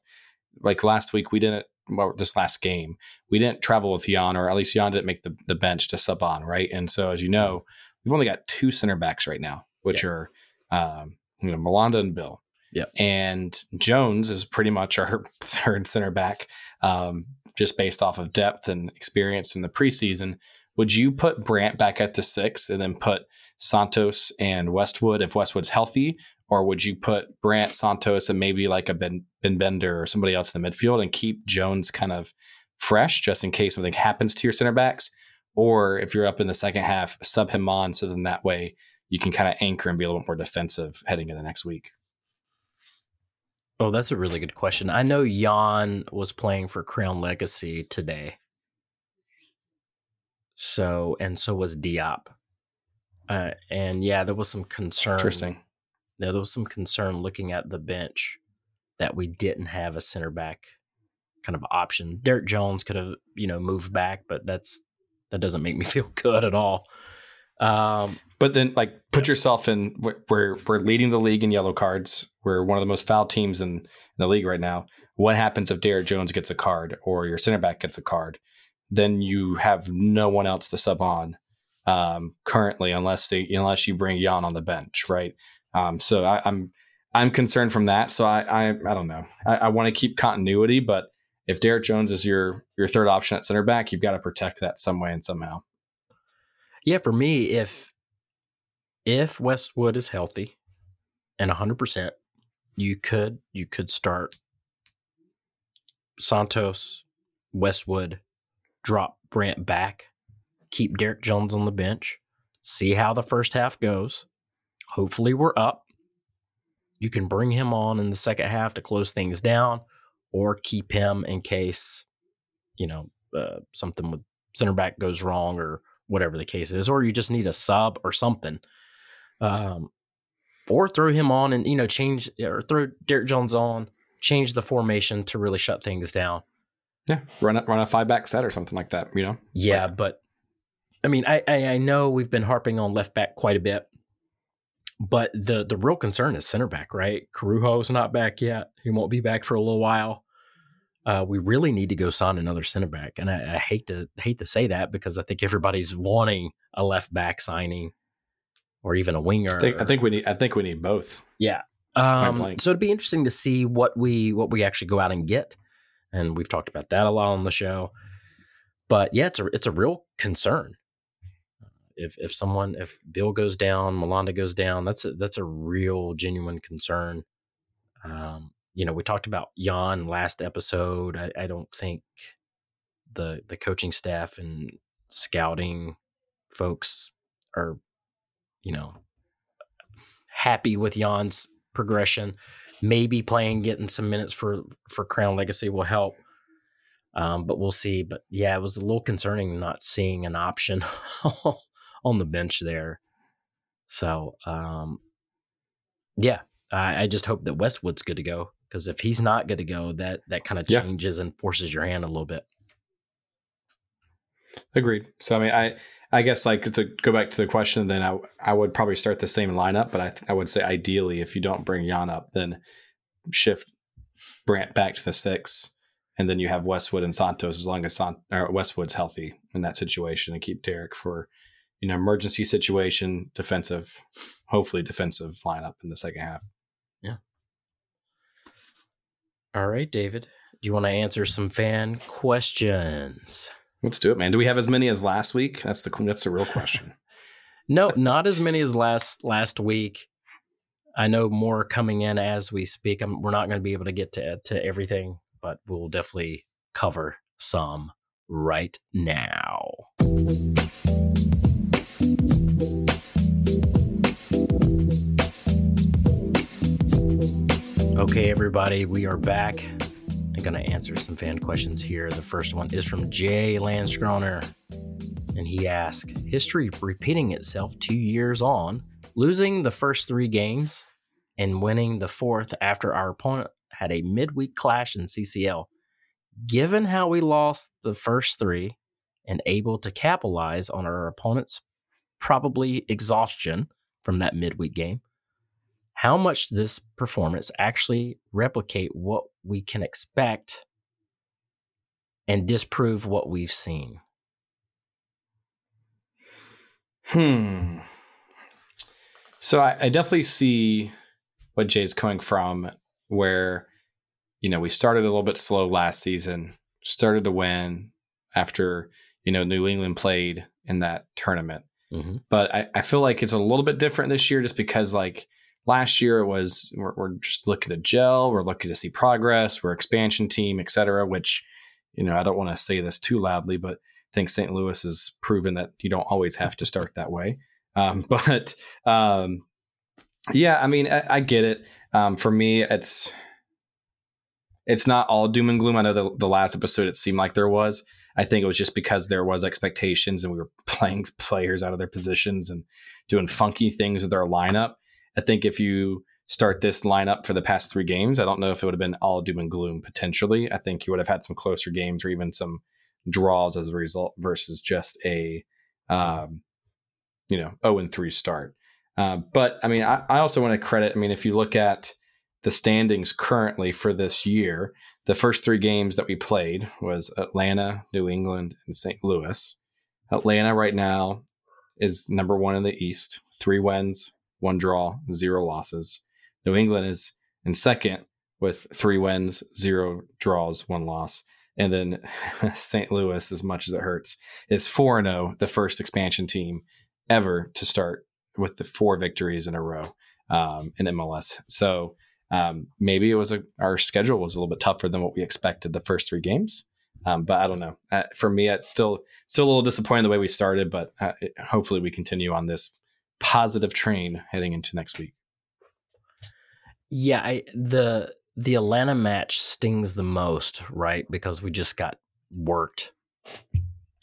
like last week, we didn't, this last game, we didn't travel with Jan, or at least Jan didn't make the, the bench to sub on, right? And so, as you know, we've only got two center backs right now, which yeah. are, um, you know, Malanda and Bill. Yeah. And Jones is pretty much our (laughs) third center back, um, just based off of depth and experience in the preseason. Would you put Brandt back at the six and then put Santos and Westwood if Westwood's healthy? Or would you put Brandt, Santos, and maybe like a Ben, ben Bender or somebody else in the midfield and keep Jones kind of fresh just in case something happens to your center backs? Or if you're up in the second half, sub him on so then that way you can kind of anchor and be a little bit more defensive heading into the next week. Oh, that's a really good question. I know Jan was playing for Crown Legacy today. So, and so was Diop. Uh, and yeah, there was some concern. There was some concern looking at the bench that we didn't have a center back kind of option. Derek Jones could have, you know, moved back, but that's that doesn't make me (laughs) feel good at all. Um, but then, like, put yourself in. We're we're leading the league in yellow cards. We're one of the most foul teams in, in the league right now. What happens if Derek Jones gets a card or your center back gets a card? Then you have no one else to sub on um, currently, unless they unless you bring Jan on the bench, right? Um, so I, am I'm, I'm concerned from that. So I I, I don't know. I, I want to keep continuity, but if Derek Jones is your your third option at center back, you've got to protect that some way and somehow. Yeah, for me, if if Westwood is healthy and 100%, you could you could start Santos, Westwood, drop Brandt back, keep Derek Jones on the bench, see how the first half goes. Hopefully we're up. You can bring him on in the second half to close things down or keep him in case you know uh, something with center back goes wrong or whatever the case is, or you just need a sub or something. Um, or throw him on and, you know, change or throw Derek Jones on, change the formation to really shut things down. Yeah. Run a, run a five back set or something like that, you know? Yeah. Like, but I mean, I, I, I know we've been harping on left back quite a bit, but the, the real concern is center back, right? Corujo's not back yet. He won't be back for a little while uh, we really need to go sign another center back. And I, I, hate to hate to say that because I think everybody's wanting a left back signing or even a winger. I think, I think we need. I think we need both. Yeah. Um, so it'd be interesting to see what we what we actually go out and get, and we've talked about that a lot on the show. But yeah, it's a it's a real concern. If if someone if Bill goes down, Malanda goes down, that's a, that's a real genuine concern. Um, you know, we talked about Jan last episode. I, I don't think the the coaching staff and scouting folks are, you know, happy with Jan's progression. Maybe playing, getting some minutes for for Crown Legacy will help. Um, but we'll see. But yeah, it was a little concerning not seeing an option (laughs) on the bench there. So um, yeah, I, I, just hope that Westwood's good to go because if he's not good to go, that that kind of changes yeah. and forces your hand a little bit. Agreed. So I mean, I I guess like to go back to the question, then I I would probably start the same lineup, but I I would say ideally if you don't bring Jan up, then shift Brandt back to the six, and then you have Westwood and Santos as long as or Westwood's healthy in that situation, and keep Derek for you know emergency situation, defensive, hopefully defensive lineup in the second half. Yeah. All right, David. Do you want to answer some fan questions? Let's do it, man. Do we have as many as last week? That's the that's the real question. (laughs) (laughs) no, not as many as last last week. I know more coming in as we speak. I'm, we're not going to be able to get to to everything, but we'll definitely cover some right now. Okay, everybody, we are back. I'm going to answer some fan questions here. The first one is from Jay Landskroner, and he asks History repeating itself two years on, losing the first three games and winning the fourth after our opponent had a midweek clash in CCL. Given how we lost the first three and able to capitalize on our opponent's probably exhaustion from that midweek game, how much does this performance actually replicate what we can expect and disprove what we've seen? Hmm. So I, I definitely see what Jay's coming from, where you know we started a little bit slow last season, started to win after you know New England played in that tournament. Mm-hmm. But I, I feel like it's a little bit different this year, just because like last year it was we're, we're, just looking to gel we're looking to see progress we're expansion team etc which you know i don't want to say this too loudly but i think st louis has proven that you don't always have to start that way. Um, (laughs) but um, yeah i mean i, I get it. Um, for me it's it's not all doom and gloom. I know the, the last episode it seemed like there was. I think it was just because there was expectations and we were (laughs) playing players out of their positions and doing funky things with our lineup I think if you start this lineup for the past three games, I don't know if it would have been all doom and gloom potentially. I think you would have had some closer games or even some draws as a result versus just a, um, you know, 0 and 3 start. Uh, but I mean, I, I also want to credit, I mean, if you look at the standings currently for this year, the first three games that we played was Atlanta, New England, and St. Louis. Atlanta right now is number one in the East, three wins, one draw, zero losses. New England is in second with three wins, zero draws, one loss. And then (laughs) St. Louis, as much as it hurts, is 4 0, the first expansion team ever to start with the four victories in a row um, in MLS. So um, maybe it was a, our schedule was a little bit tougher than what we expected the first three games. Um, but I don't know. Uh, for me, it's still still a little disappointing the way we started, but uh, hopefully we continue on this positive train heading into next week. Yeah, I, the the Atlanta match stings the most, right? Because we just got worked,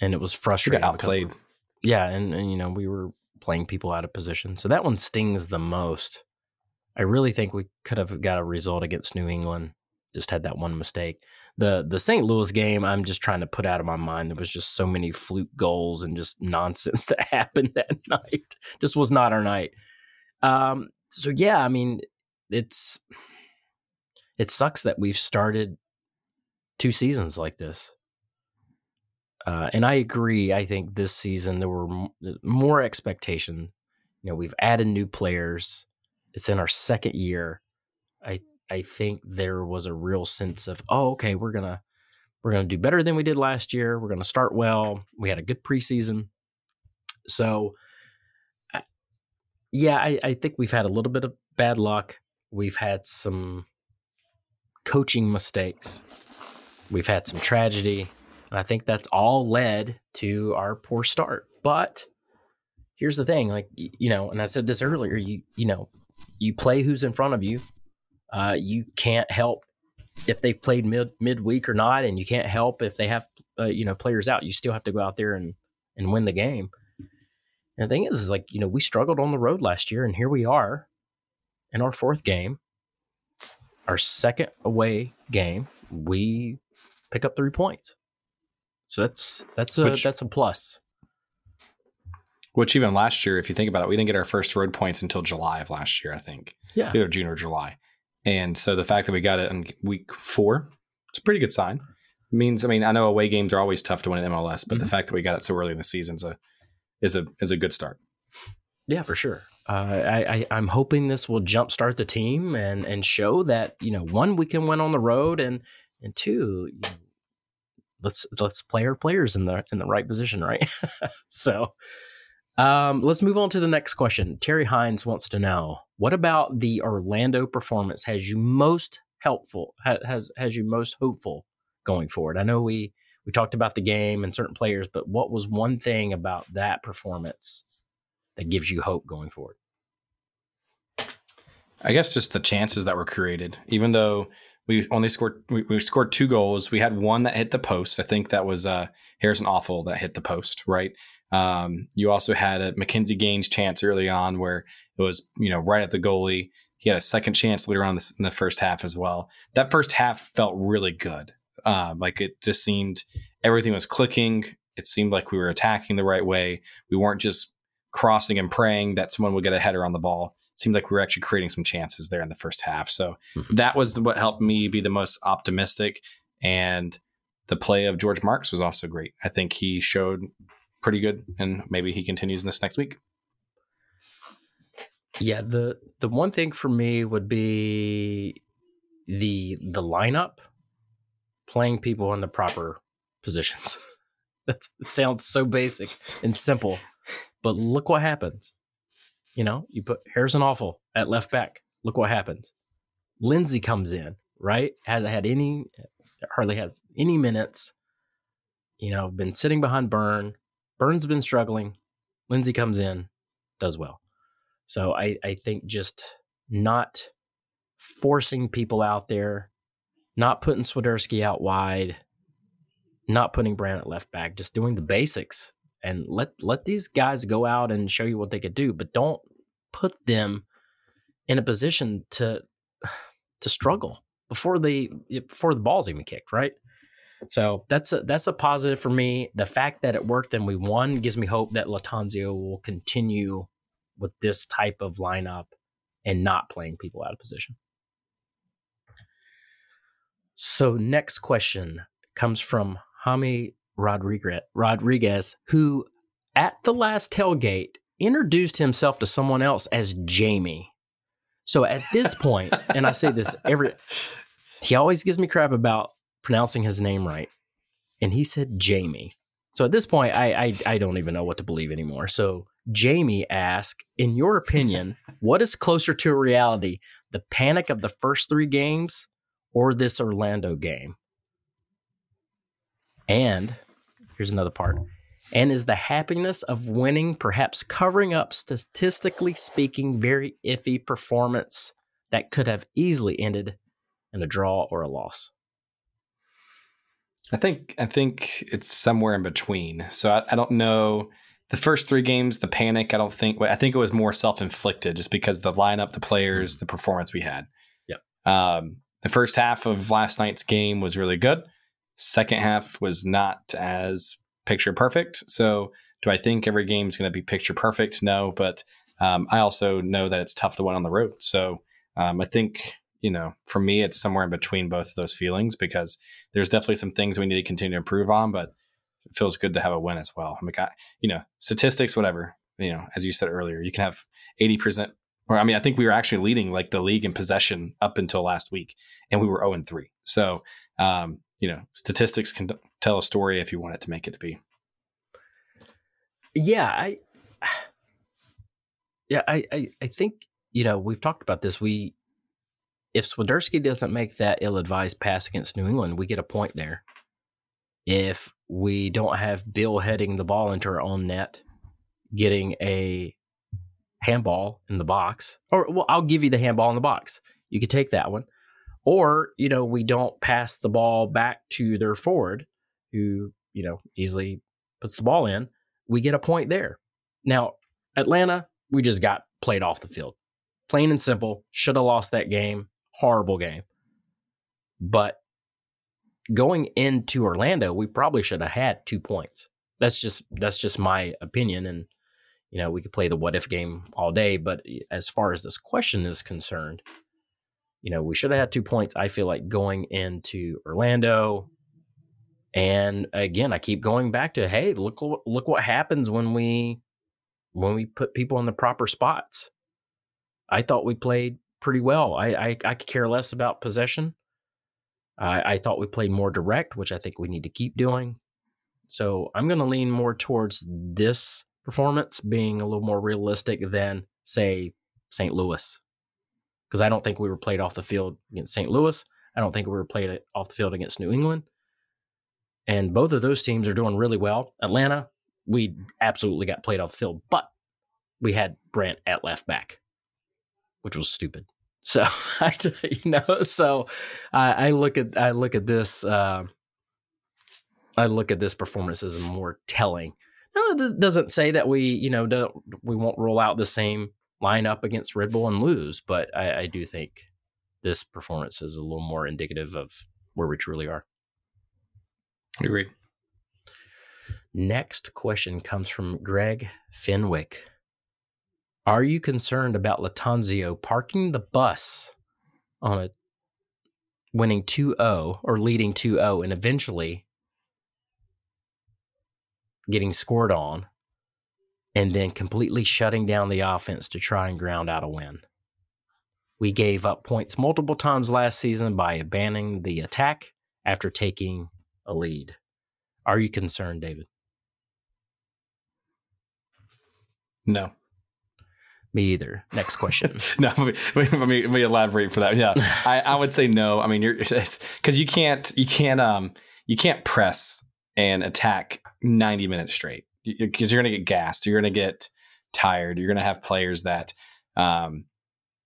and it was frustrating. outplayed. Yeah, and, and you know we were playing people out of position, so that one stings the most. I really think we could have got a result against New England. Just had that one mistake the the St. Louis game, I'm just trying to put out of my mind. There was just so many fluke goals and just (laughs) nonsense that happened that (laughs) night. Just was not our night. Um, so yeah, I mean, it's it sucks that we've started two seasons like this. Uh, and I agree. I think this season there were more expectation. You know, we've added new players. It's in our second year. I think there was a real sense of, oh, okay, we're gonna we're gonna do better than we did last year. We're gonna start well. We had a good preseason, so yeah, I, I think we've had a little bit of bad luck. We've had some coaching mistakes. We've had some tragedy, and I think that's all led to our poor start. But here's the thing, like you know, and I said this earlier, you you know, you play who's in front of you uh, you can't help if they've played mid midweek or not, and you can't help if they have uh, you know players out. You still have to go out there and and win the game. And the thing is, is like you know we struggled on the road last year, and here we are in our fourth game, our second away game. We pick up three points, so that's that's a Which, that's a plus. Which even last year, if you think about it, we didn't get our first road points until July of last year. I think, yeah, either June or July. And so the fact that we got it in week four, it's a pretty good sign. It means, I mean, I know away games are always tough to win in MLS, but mm-hmm. the fact that we got it so early in the season is a is a is a good start. Yeah, for sure. Uh, I, I am hoping this will jumpstart the team and and show that you know one we can win on the road and and two you know, let's let's play our players in the in the right position, right? (laughs) so Um, let's move on to the next question. Terry Hines wants to know what about the Orlando performance has you most helpful has has you most hopeful going forward? I know we we talked about the game and certain players, but what was one thing about that performance that gives you hope going forward? I guess just the chances that were created. Even though we only scored, we, we scored two goals. We had one that hit the post. I think that was uh, Harrison Afful that hit the post, right? Um, you also had a McKinze Gaines chance early on where it was, you know, right at the goalie. He had a second chance later on in the first half as well. That first half felt really good. Uh, like it just seemed everything was clicking. It seemed like we were attacking the right way. We weren't just crossing and praying that someone would get a header on the ball. It seemed like we were actually creating some chances there in the first half. So mm-hmm. that was what helped me be the most optimistic. And the play of George Marks was also great. I think he showed pretty good, and maybe he continues this next week. Yeah, the the one thing for me would be the the lineup playing people in the proper positions. (laughs) that sounds so basic and simple, but look what happens. You know, you put Harrison Afful at left back. Look what happens. Lindsey comes in, right? Hasn't had any, hardly has any minutes. You know, been sitting behind Byrne. Byrne's been struggling. Lindsey comes in, does well. So I, I think just not forcing people out there, not putting Swiderski out wide, not putting Brandt at left back, just doing the basics and let let these guys go out and show you what they could do, but don't put them in a position to (sighs) to struggle before they before the ball's even kicked, right? So that's a that's a positive for me. The fact that it worked and we won gives me hope that Lattanzio will continue with this type of lineup and not playing people out of position. So next question comes from Rodriguez, Rodriguez, who at the last tailgate introduced himself to someone else as Jamie. So at this point, and I say this every, he always gives me crap about pronouncing his name right, and he said Jamie. So at this point, I I, I don't even know what to believe anymore. So Jamie asked, in your opinion, (laughs) what is closer to reality, the panic of the first three games or this Orlando game? And here's another part. And is the happiness of winning perhaps covering up, statistically speaking, very iffy performance that could have easily ended in a draw or a loss? I think I think it's somewhere in between. So I, I don't know the first three games, the panic. I don't think. I think it was more self inflicted, just because the lineup, the players, the performance we had. Yep. Um, the first half of last night's game was really good. Second half was not as picture perfect. So, do I think every game is going to be picture perfect? No, but um, I also know that it's tough to win on the road. So, um, I think you know, for me, it's somewhere in between both of those feelings because there's definitely some things we need to continue to improve on, but it feels good to have a win as well. I mean, I, you know, statistics, whatever. You know, as you said earlier, you can have eighty percent or I mean, I think we were actually leading like the league in possession up until last week, and we were zero oh and three. So, um, you know, statistics can tell a story if you want it to make it to be. Yeah, I, (sighs) yeah, I, I, I think you know we've talked about this. We, if Swiderski doesn't make that ill-advised pass against New England, we get a point there. If we don't have Bill heading the ball into our own net, getting a handball in the box, or well, I'll give you the handball in the box. You could take that one. Or, you know, we don't pass the ball back to their forward who, you know, easily puts the ball in. We get a point there. Now, Atlanta, we just got played off the field. Plain and simple. Should have lost that game. Horrible game. But going into Orlando, we probably should have had two points. That's just that's just my opinion. And, you know, we could play the what if game all day. But as far as this question is concerned, you know, we should have had two points, I feel like, going into Orlando. And again, I keep going back to, hey, look look what happens when we when we put people in the proper spots. I thought we played pretty well. I I, I could care less about possession. I, I thought we played more direct, which I think we need to keep doing. So I'm going to lean more towards this performance being a little more realistic than, say, St. Louis. Because I don't think we were played off the field against St. Louis. I don't think we were played off the field against New England. And both of those teams are doing really well. Atlanta, we absolutely got played off the field, but we had Brandt at left back, which was stupid. So (laughs) I, you know, so I, I look at I look at this uh, I look at this performance as more telling. Now, it doesn't say that we you know don't we won't roll out the same lineup against Red Bull and lose, but I, I do think this performance is a little more indicative of where we truly are. Agreed. Next question comes from Greg Fenwick. Are you concerned about Lattanzio parking the bus on a winning 2-0 or leading 2-0 and eventually getting scored on and then completely shutting down the offense to try and ground out a win? We gave up points multiple times last season by abandoning the attack after taking a lead. Are you concerned, David? No. Me either. Next question. (laughs) no, (laughs) let me, let me, let me elaborate for that. Yeah, (laughs) I, I would say no. I mean, you're because you can't you can't um you can't press and attack ninety minutes straight because you're gonna get gassed. You're gonna get tired. You're gonna have players that um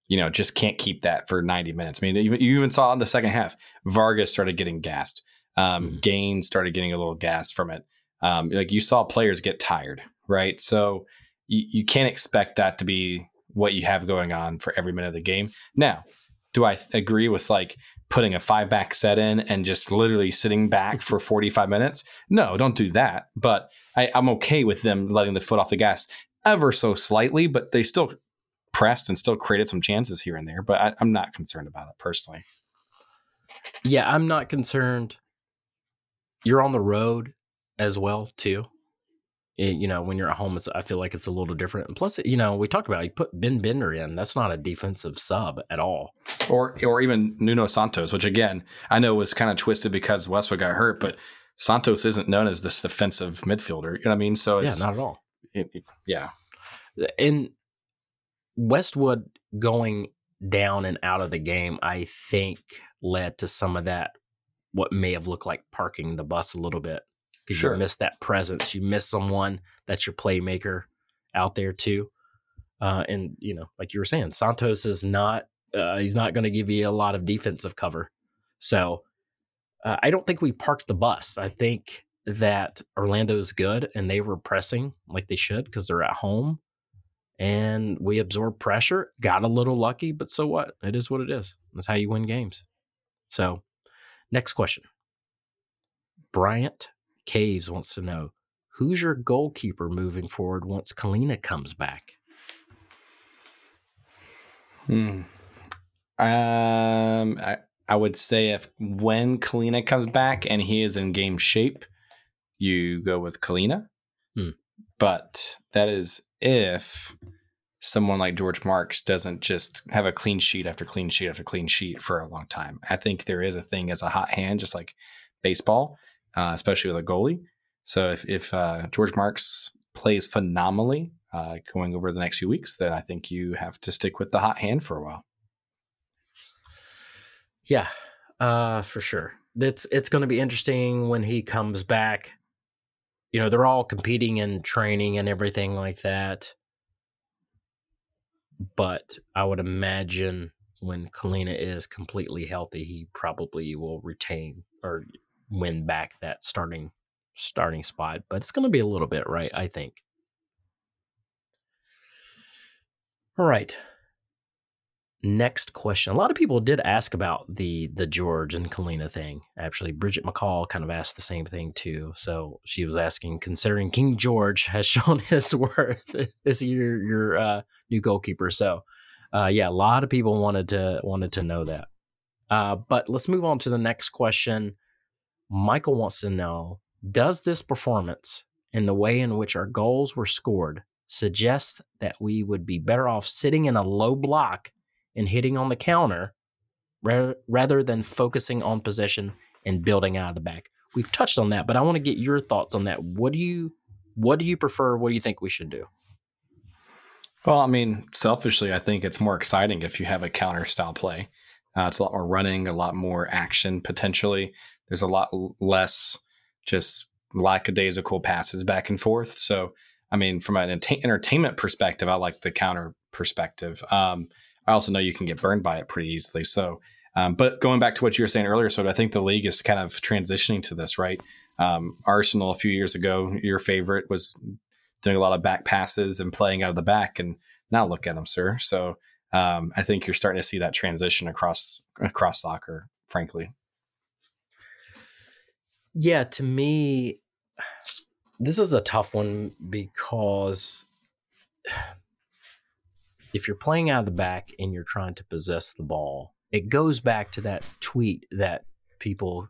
you know just can't keep that for ninety minutes. I mean, even you even saw in the second half, Vargas started getting gassed. Um, mm. Gaines started getting a little gas from it. Um, like you saw players get tired, right? So you, you can't expect that to be what you have going on for every minute of the game. Now, do I agree with like putting a five back set in and just literally sitting back for 45 minutes? No, don't do that. But I, I'm okay with them letting the foot off the gas ever so slightly, but they still pressed and still created some chances here and there. But I, I'm not concerned about it personally. Yeah, I'm not concerned. You're on the road as well, too it, you know, when you're at home, I feel like it's a little different. And plus, you know, we talked about you put Ben Bender in. That's not a defensive sub at all. Or or even Nuno Santos, which again I know was kind of twisted because Westwood got hurt, but Santos isn't known as this defensive midfielder. You know what I mean? So yeah, not at all. It, it, yeah, and Westwood going down and out of the game, I think led to some of that. What may have looked like parking the bus a little bit because sure. you miss that presence. You miss someone that's your playmaker out there too. Uh, and you know, like you were saying, Santos is not. Uh, he's not going to give you a lot of defensive cover. So uh, I don't think we parked the bus. I think that Orlando's good and they were pressing like they should because they're at home. And we absorbed pressure, got a little lucky, but so what? It is what it is. That's how you win games. So, next question. Bryant Caves wants to know who's your goalkeeper moving forward once Kahlina comes back? Hmm. Um, I, I would say if when Kahlina comes back and he is in game shape, you go with Kahlina. Hmm. But that is if someone like George Marks doesn't just have a clean sheet after clean sheet after clean sheet for a long time. I think there is a thing as a hot hand, just like baseball uh, especially with a goalie. So if, if uh, George Marks plays phenomenally uh, going over the next few weeks, then I think you have to stick with the hot hand for a while. Yeah, uh, for sure. It's it's going to be interesting when he comes back. You know, they're all competing in training and everything like that. But I would imagine when Kahlina is completely healthy, he probably will retain or win back that starting starting spot, but it's going to be a little bit, right? I think. All right. Next question. A lot of people did ask about the the George and Kahlina thing. Actually, Bridget McCall kind of asked the same thing too. So she was asking, considering King George has (laughs) shown his worth, is he your your uh, new goalkeeper? So, uh, yeah, a lot of people wanted to wanted to know that. Uh, but let's move on to the next question. Michael wants to know Does this performance and the way in which our goals were scored suggest that we would be better off sitting in a low block and hitting on the counter rather than focusing on possession and building out of the back? We've touched on that, but I want to get your thoughts on that. What do you what do you prefer? What do you think we should do? Well, I mean, selfishly, I think it's more exciting if you have a counter style play. Uh, it's a lot more running, a lot more action potentially. There's a lot less just lackadaisical passes back and forth. So, I mean, from an entertainment perspective, I like the counter perspective. Um, I also know you can get burned by it pretty easily. So, um, but going back to what you were saying earlier, so I think the league is kind of transitioning to this, right? Um, Arsenal a few years ago, your favorite was doing a lot of back passes and playing out of the back, and now look at them, sir. So um, I think you're starting to see that transition across across soccer, frankly. Yeah, to me, this is a tough one because if you're playing out of the back and you're trying to possess the ball, it goes back to that tweet that people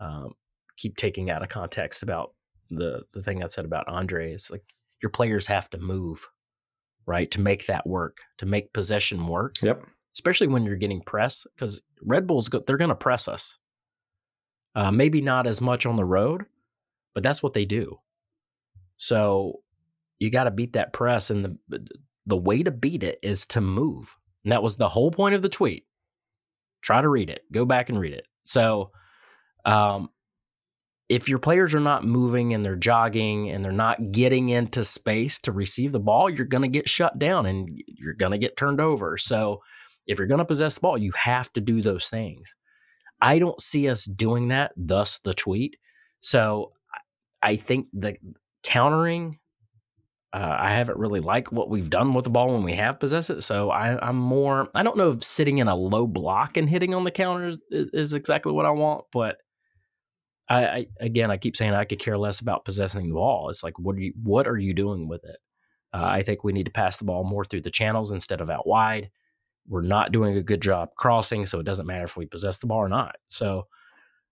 um, keep taking out of context about the the thing I said about Andre. Is like your players have to move, right, to make that work, to make possession work. Yep. Especially when you're getting press, because Red Bulls go, they're going to press us. Uh, maybe not as much on the road, but that's what they do. So you got to beat that press, and the the way to beat it is to move. And that was the whole point of the tweet. Try to read it. Go back and read it. So, um, if your players are not moving and they're jogging and they're not getting into space to receive the ball, you're going to get shut down and you're going to get turned over. So, if you're going to possess the ball, you have to do those things. I don't see us doing that, thus the tweet. So, I think the countering uh, I haven't really liked what we've done with the ball when we have possessed it. So I, am more, I don't know if sitting in a low block and hitting on the counter is, is exactly what I want, but I, I, again, I keep saying I could care less about possessing the ball. It's like, what are you, what are you doing with it? Uh, I think we need to pass the ball more through the channels instead of out wide. We're not doing a good job crossing, so it doesn't matter if we possess the ball or not. So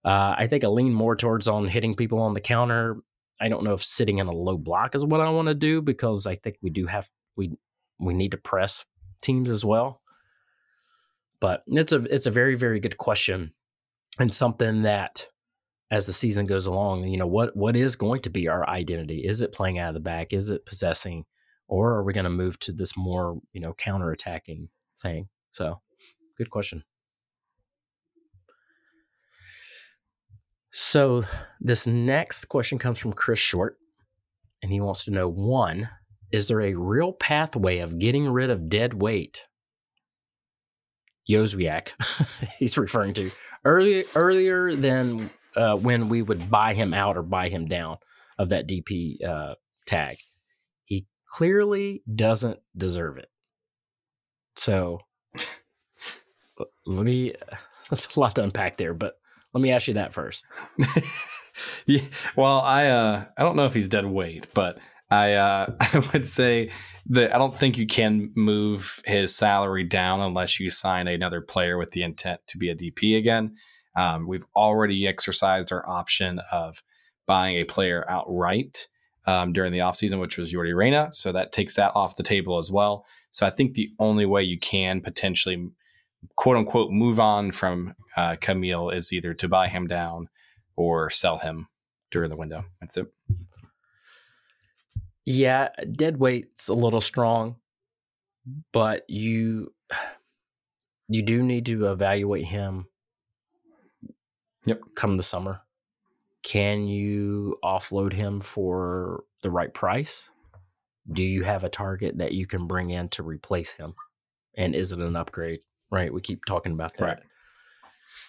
uh, I think I lean more towards on hitting people on the counter I don't know if sitting in a low block is what I want to do because I think we do have we we need to press teams as well. But it's a it's a very very good question and something that as the season goes along, you know, what what is going to be our identity? Is it playing out of the back? Is it possessing? Or are we going to move to this more, you know, counter-attacking thing? So, good question. So this next question comes from Chris Short, and he wants to know one, is there a real pathway of getting rid of dead weight? Jozwiak, (laughs) he's referring to earlier earlier than uh, when we would buy him out or buy him down of that DP uh, tag. He clearly doesn't deserve it. So let me. (laughs) That's a lot to unpack there, but let me ask you that first. (laughs) yeah, well, I uh, I don't know if he's dead weight, but I uh, (laughs) I would say that I don't think you can move his salary down unless you sign another player with the intent to be a DP again. Um, we've already exercised our option of buying a player outright um, during the offseason, which was Yordy Reyna. So that takes that off the table as well. So I think the only way you can potentially quote unquote move on from uh, Kamil is either to buy him down or sell him during the window. That's it. Yeah, dead weight's a little strong, but you you do need to evaluate him. Yep. Come the summer, can you offload him for the right price? Do you have a target that you can bring in to replace him? And is it an upgrade? right? We keep talking about that. Right.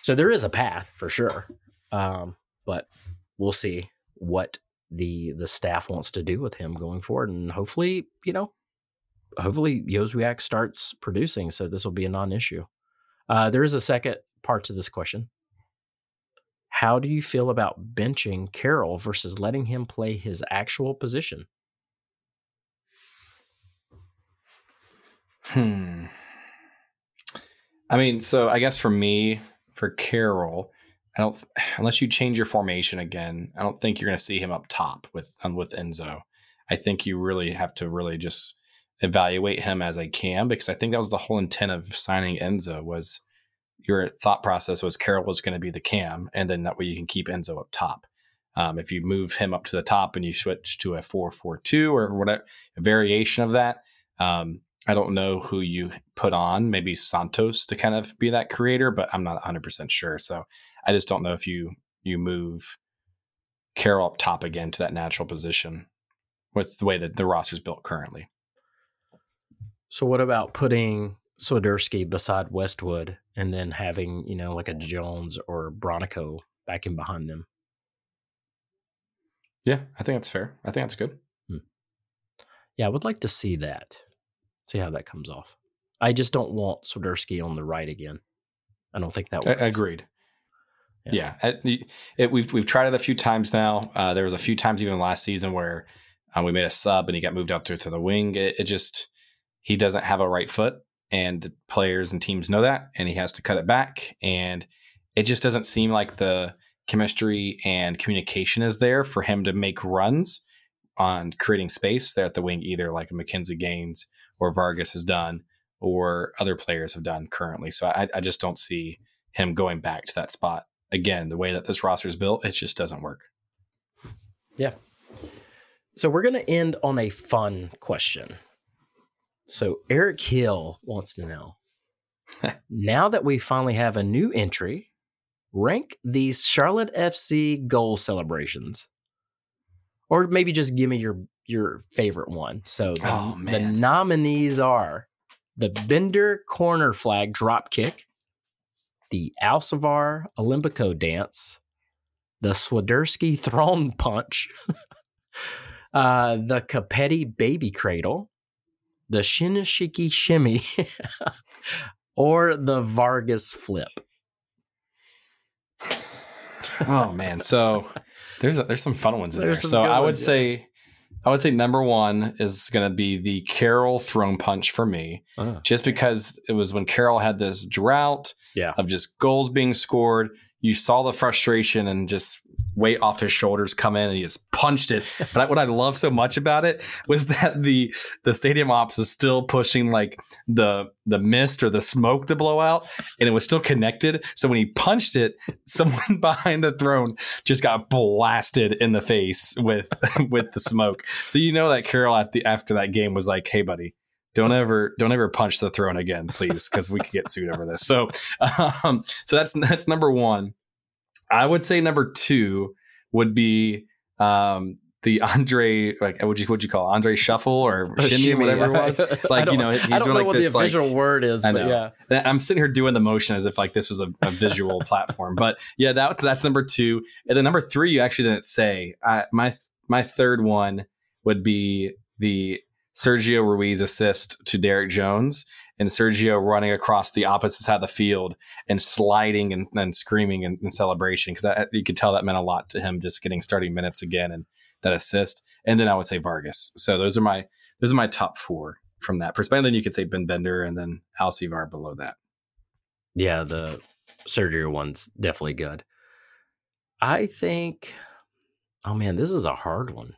So there is a path for sure, um, but we'll see what the the staff wants to do with him going forward, and hopefully, you know, hopefully Jozwiak starts producing, so this will be a non-issue. Uh, there is a second part to this question. How do you feel about benching Karol versus letting him play his actual position? Hmm. I mean, so I guess for me, for Karol, I don't (sighs) unless you change your formation again, I don't think you're going to see him up top with um, with Enzo. I think you really have to really just evaluate him as a cam because I think that was the whole intent of signing Enzo was your thought process was Karol was going to be the cam and then that way you can keep Enzo up top. Um, if you move him up to the top and you switch to a 4 4 2 or whatever, a variation of that, um, I don't know who you put on, maybe Santos to kind of be that creator, but I'm not 100% sure. So I just don't know if you you move Karol up top again to that natural position with the way that the roster's built currently. So what about putting Swiderski beside Westwood and then having, you know, like a Jones or Bronico back in behind them? Yeah, I think that's fair. I think that's good. Hmm. Yeah, I would like to see that. See how that comes off. I just don't want Swiderski on the right again. I don't think that works. Agreed. Yeah, yeah. It, it, we've we've tried it a few times now. Uh, there was a few times even last season where uh, we made a sub and he got moved out to, to the wing. It, it, just he doesn't have a right foot, and players and teams know that, and he has to cut it back. And it just doesn't seem like the chemistry and communication is there for him to make runs on creating space there at the wing, either like McKinze Gaines or Vargas has done, or other players have done currently. So I, I just don't see him going back to that spot again, the way that this roster is built, it just doesn't work. Yeah. So we're going to end on a fun question. So Eric Hill wants to know (laughs) now that we finally have a new entry, rank these Charlotte FC goal celebrations. Or maybe just give me your your favorite one. So the, oh, the nominees are the Bender corner flag drop kick, the Alcivar Olympico dance, the Swiderski throne punch, (laughs) uh, the Copetti baby cradle, the Shinyashiki shimmy, (laughs) or the Vargas flip. oh man, so there's a, there's some fun ones in there's there. So I would ones, say. I would say number one is going to be the Karol throne punch for me, oh. just because it was when Karol had this drought yeah. of just goals being scored. You saw the frustration and just weight off his shoulders come in and he just punched it. But what I love so much about it was that the the stadium ops was still pushing like the the mist or the smoke to blow out, and it was still connected. So when he punched it, someone (laughs) behind the throne just got blasted in the face with (laughs) with the smoke. So you know that Karol at the after that game was like, "Hey, buddy." don't ever don't ever punch the throne again, please, because we could get sued over this. So, (laughs) um, so that's that's number one. I would say number two would be um, the Andre like what would you what would you call Andre Shuffle or (laughs) shimmy, shimmy whatever yeah. it was. (laughs) Like you know, he's I don't know like what this, the official like, word is, but yeah. I'm sitting here doing the motion as if like this was a, a visual (laughs) platform. But yeah, that that's number two. And then number three, you actually didn't say. I, my my third one would be the Sergio Ruiz assist to Derrick Jones and Sergio running across the opposite side of the field and sliding and, and screaming in, in celebration because you could tell that meant a lot to him just getting starting minutes again and that assist. And then I would say Vargas. So those are my those are my top four from that perspective. Then you could say Ben Bender and then Alcivar below that. Yeah, the Sergio one's definitely good. I think. Oh man, this is a hard one.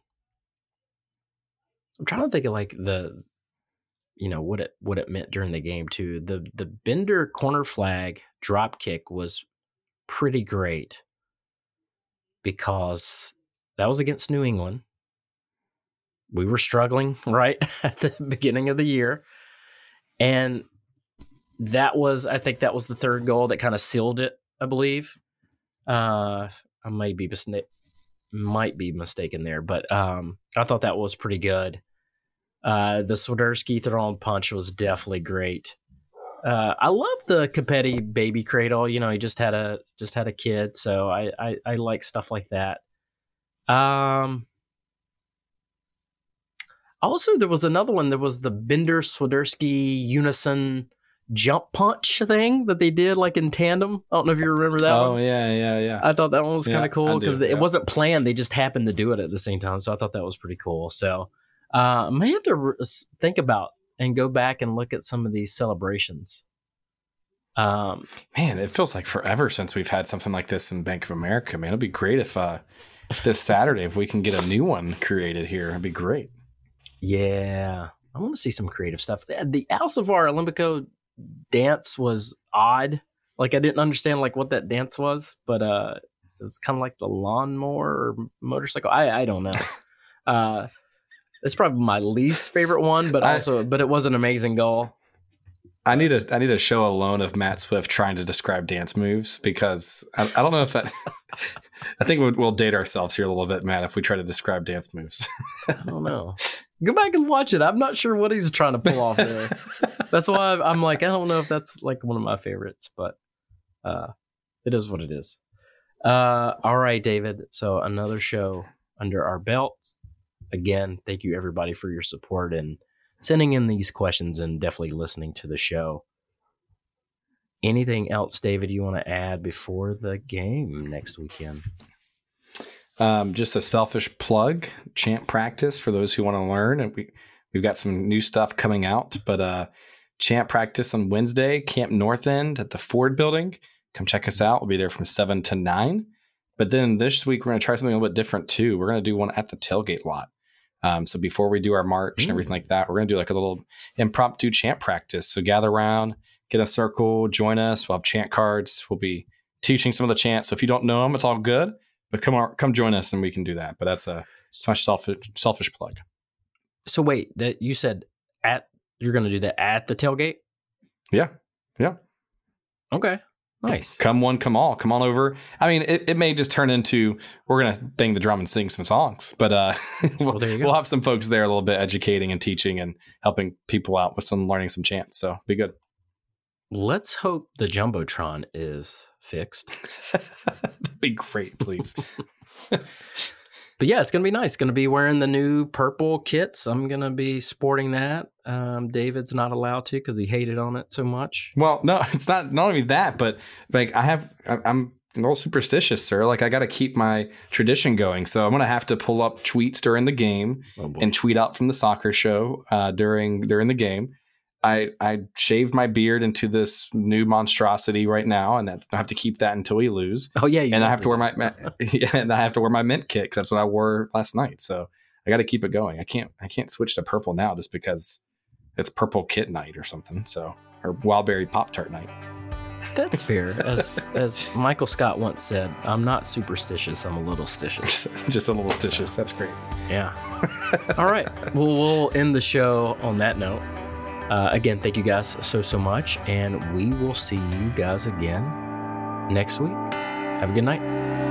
I'm trying to think of like the you know what it what it meant during the game too. The the Bender corner flag drop kick was pretty great because that was against New England. We were struggling (laughs) right at the beginning of the year. And that was I think that was the third goal that kind of sealed it, I believe. Uh I might be might be mistaken there, but um I thought that was pretty good. Uh, the Swiderski throne punch was definitely great. Uh, I love the Copetti baby cradle. You know, he just had a just had a kid, so I I, I like stuff like that. Um. Also, there was another one. There was the Bender Swiderski unison jump punch thing that they did like in tandem. I don't know if you remember that. Oh one. yeah, yeah, yeah. I thought that one was kind of cool because it wasn't planned. They just happened to do it at the same time. So I thought that was pretty cool. So uh, I may have to re- think about and go back and look at some of these celebrations. Um, man, it feels like forever since we've had something like this in Bank of America. Man, it'd be great if uh, this Saturday if we can get a new one created here. It'd be great. Yeah, I want to see some creative stuff. The Alcivar Olympico dance was odd. Like I didn't understand like what that dance was, but uh, It's kind of like the lawnmower or motorcycle. I I don't know. (laughs) uh, it's probably my least favorite one, but I- also but it was an amazing goal. I need a I need a show alone of Matt Swift trying to describe dance moves because I, I don't know if that. (laughs) I think we'll, we'll date ourselves here a little bit, Matt, if we try to describe dance moves. I don't know. Go back and watch it. I'm not sure what he's trying to pull off there. (laughs) That's why I'm- I'm like I don't know if that's like one of my favorites, but uh, it is what it is. Uh, all right, David. So another show under our belt. Again, thank you everybody for your support and sending in these questions and definitely listening to the show. Anything else, David, you want to add before the game next weekend? Um, just a selfish plug, chant practice for those who want to learn. And we we've got some new stuff coming out, but uh, chant practice on Wednesday, Camp North End at the Ford Building. Come check us out. We'll be there from seven to nine. But then this week we're going to try something a little bit different too. We're going to do one at the tailgate lot. Um, so before we do our march and Mm. everything like that, we're going to do like a little impromptu chant practice. So gather around, get a circle, join us. We'll have chant cards. We'll be teaching some of the chants. So if you don't know them, it's all good. But come on, come join us and we can do that. But that's a my selfish selfish plug. So wait, that you said at you're going to do that at the tailgate? Yeah, yeah. Okay, nice. Come one, come all. Come on over. I mean, it, it may just turn into we're gonna bang the drum and sing some songs, but uh, (laughs) we'll, Well, there you go. we'll have some folks there a little bit educating and teaching and helping people out with some learning some chants. So be good. Let's hope the jumbotron is fixed. (laughs) be great, please. (laughs) But yeah, it's gonna be nice. Gonna be wearing the new purple kits. I'm gonna be sporting that. Um, David's not allowed to because he hated on it so much. well, no, (laughs) it's not not only that, but like I have, I- I'm a little superstitious, sir. Like I got to keep my tradition going, so I'm gonna have to pull up tweets during the game. Oh and tweet out from the soccer show uh, during during the game. I I shaved my beard into this new monstrosity right now, and that's I have to keep that until we lose. oh yeah, you and I have to wear definitely my, my (laughs) yeah, and I have to wear my mint kit 'cause that's what I wore last night. So I got to keep it going. I can't I can't switch to purple now just because it's purple kit night or something. So or wildberry pop tart night. That's fair. As as Michael Scott once said, I'm not superstitious. I'm a little stitious. (laughs) just, a little stitches. That's great. Yeah. (laughs) All right. Well, we'll end the show on that note. Uh, again, thank you guys so, so much. And we will see you guys again next week. Have a good night.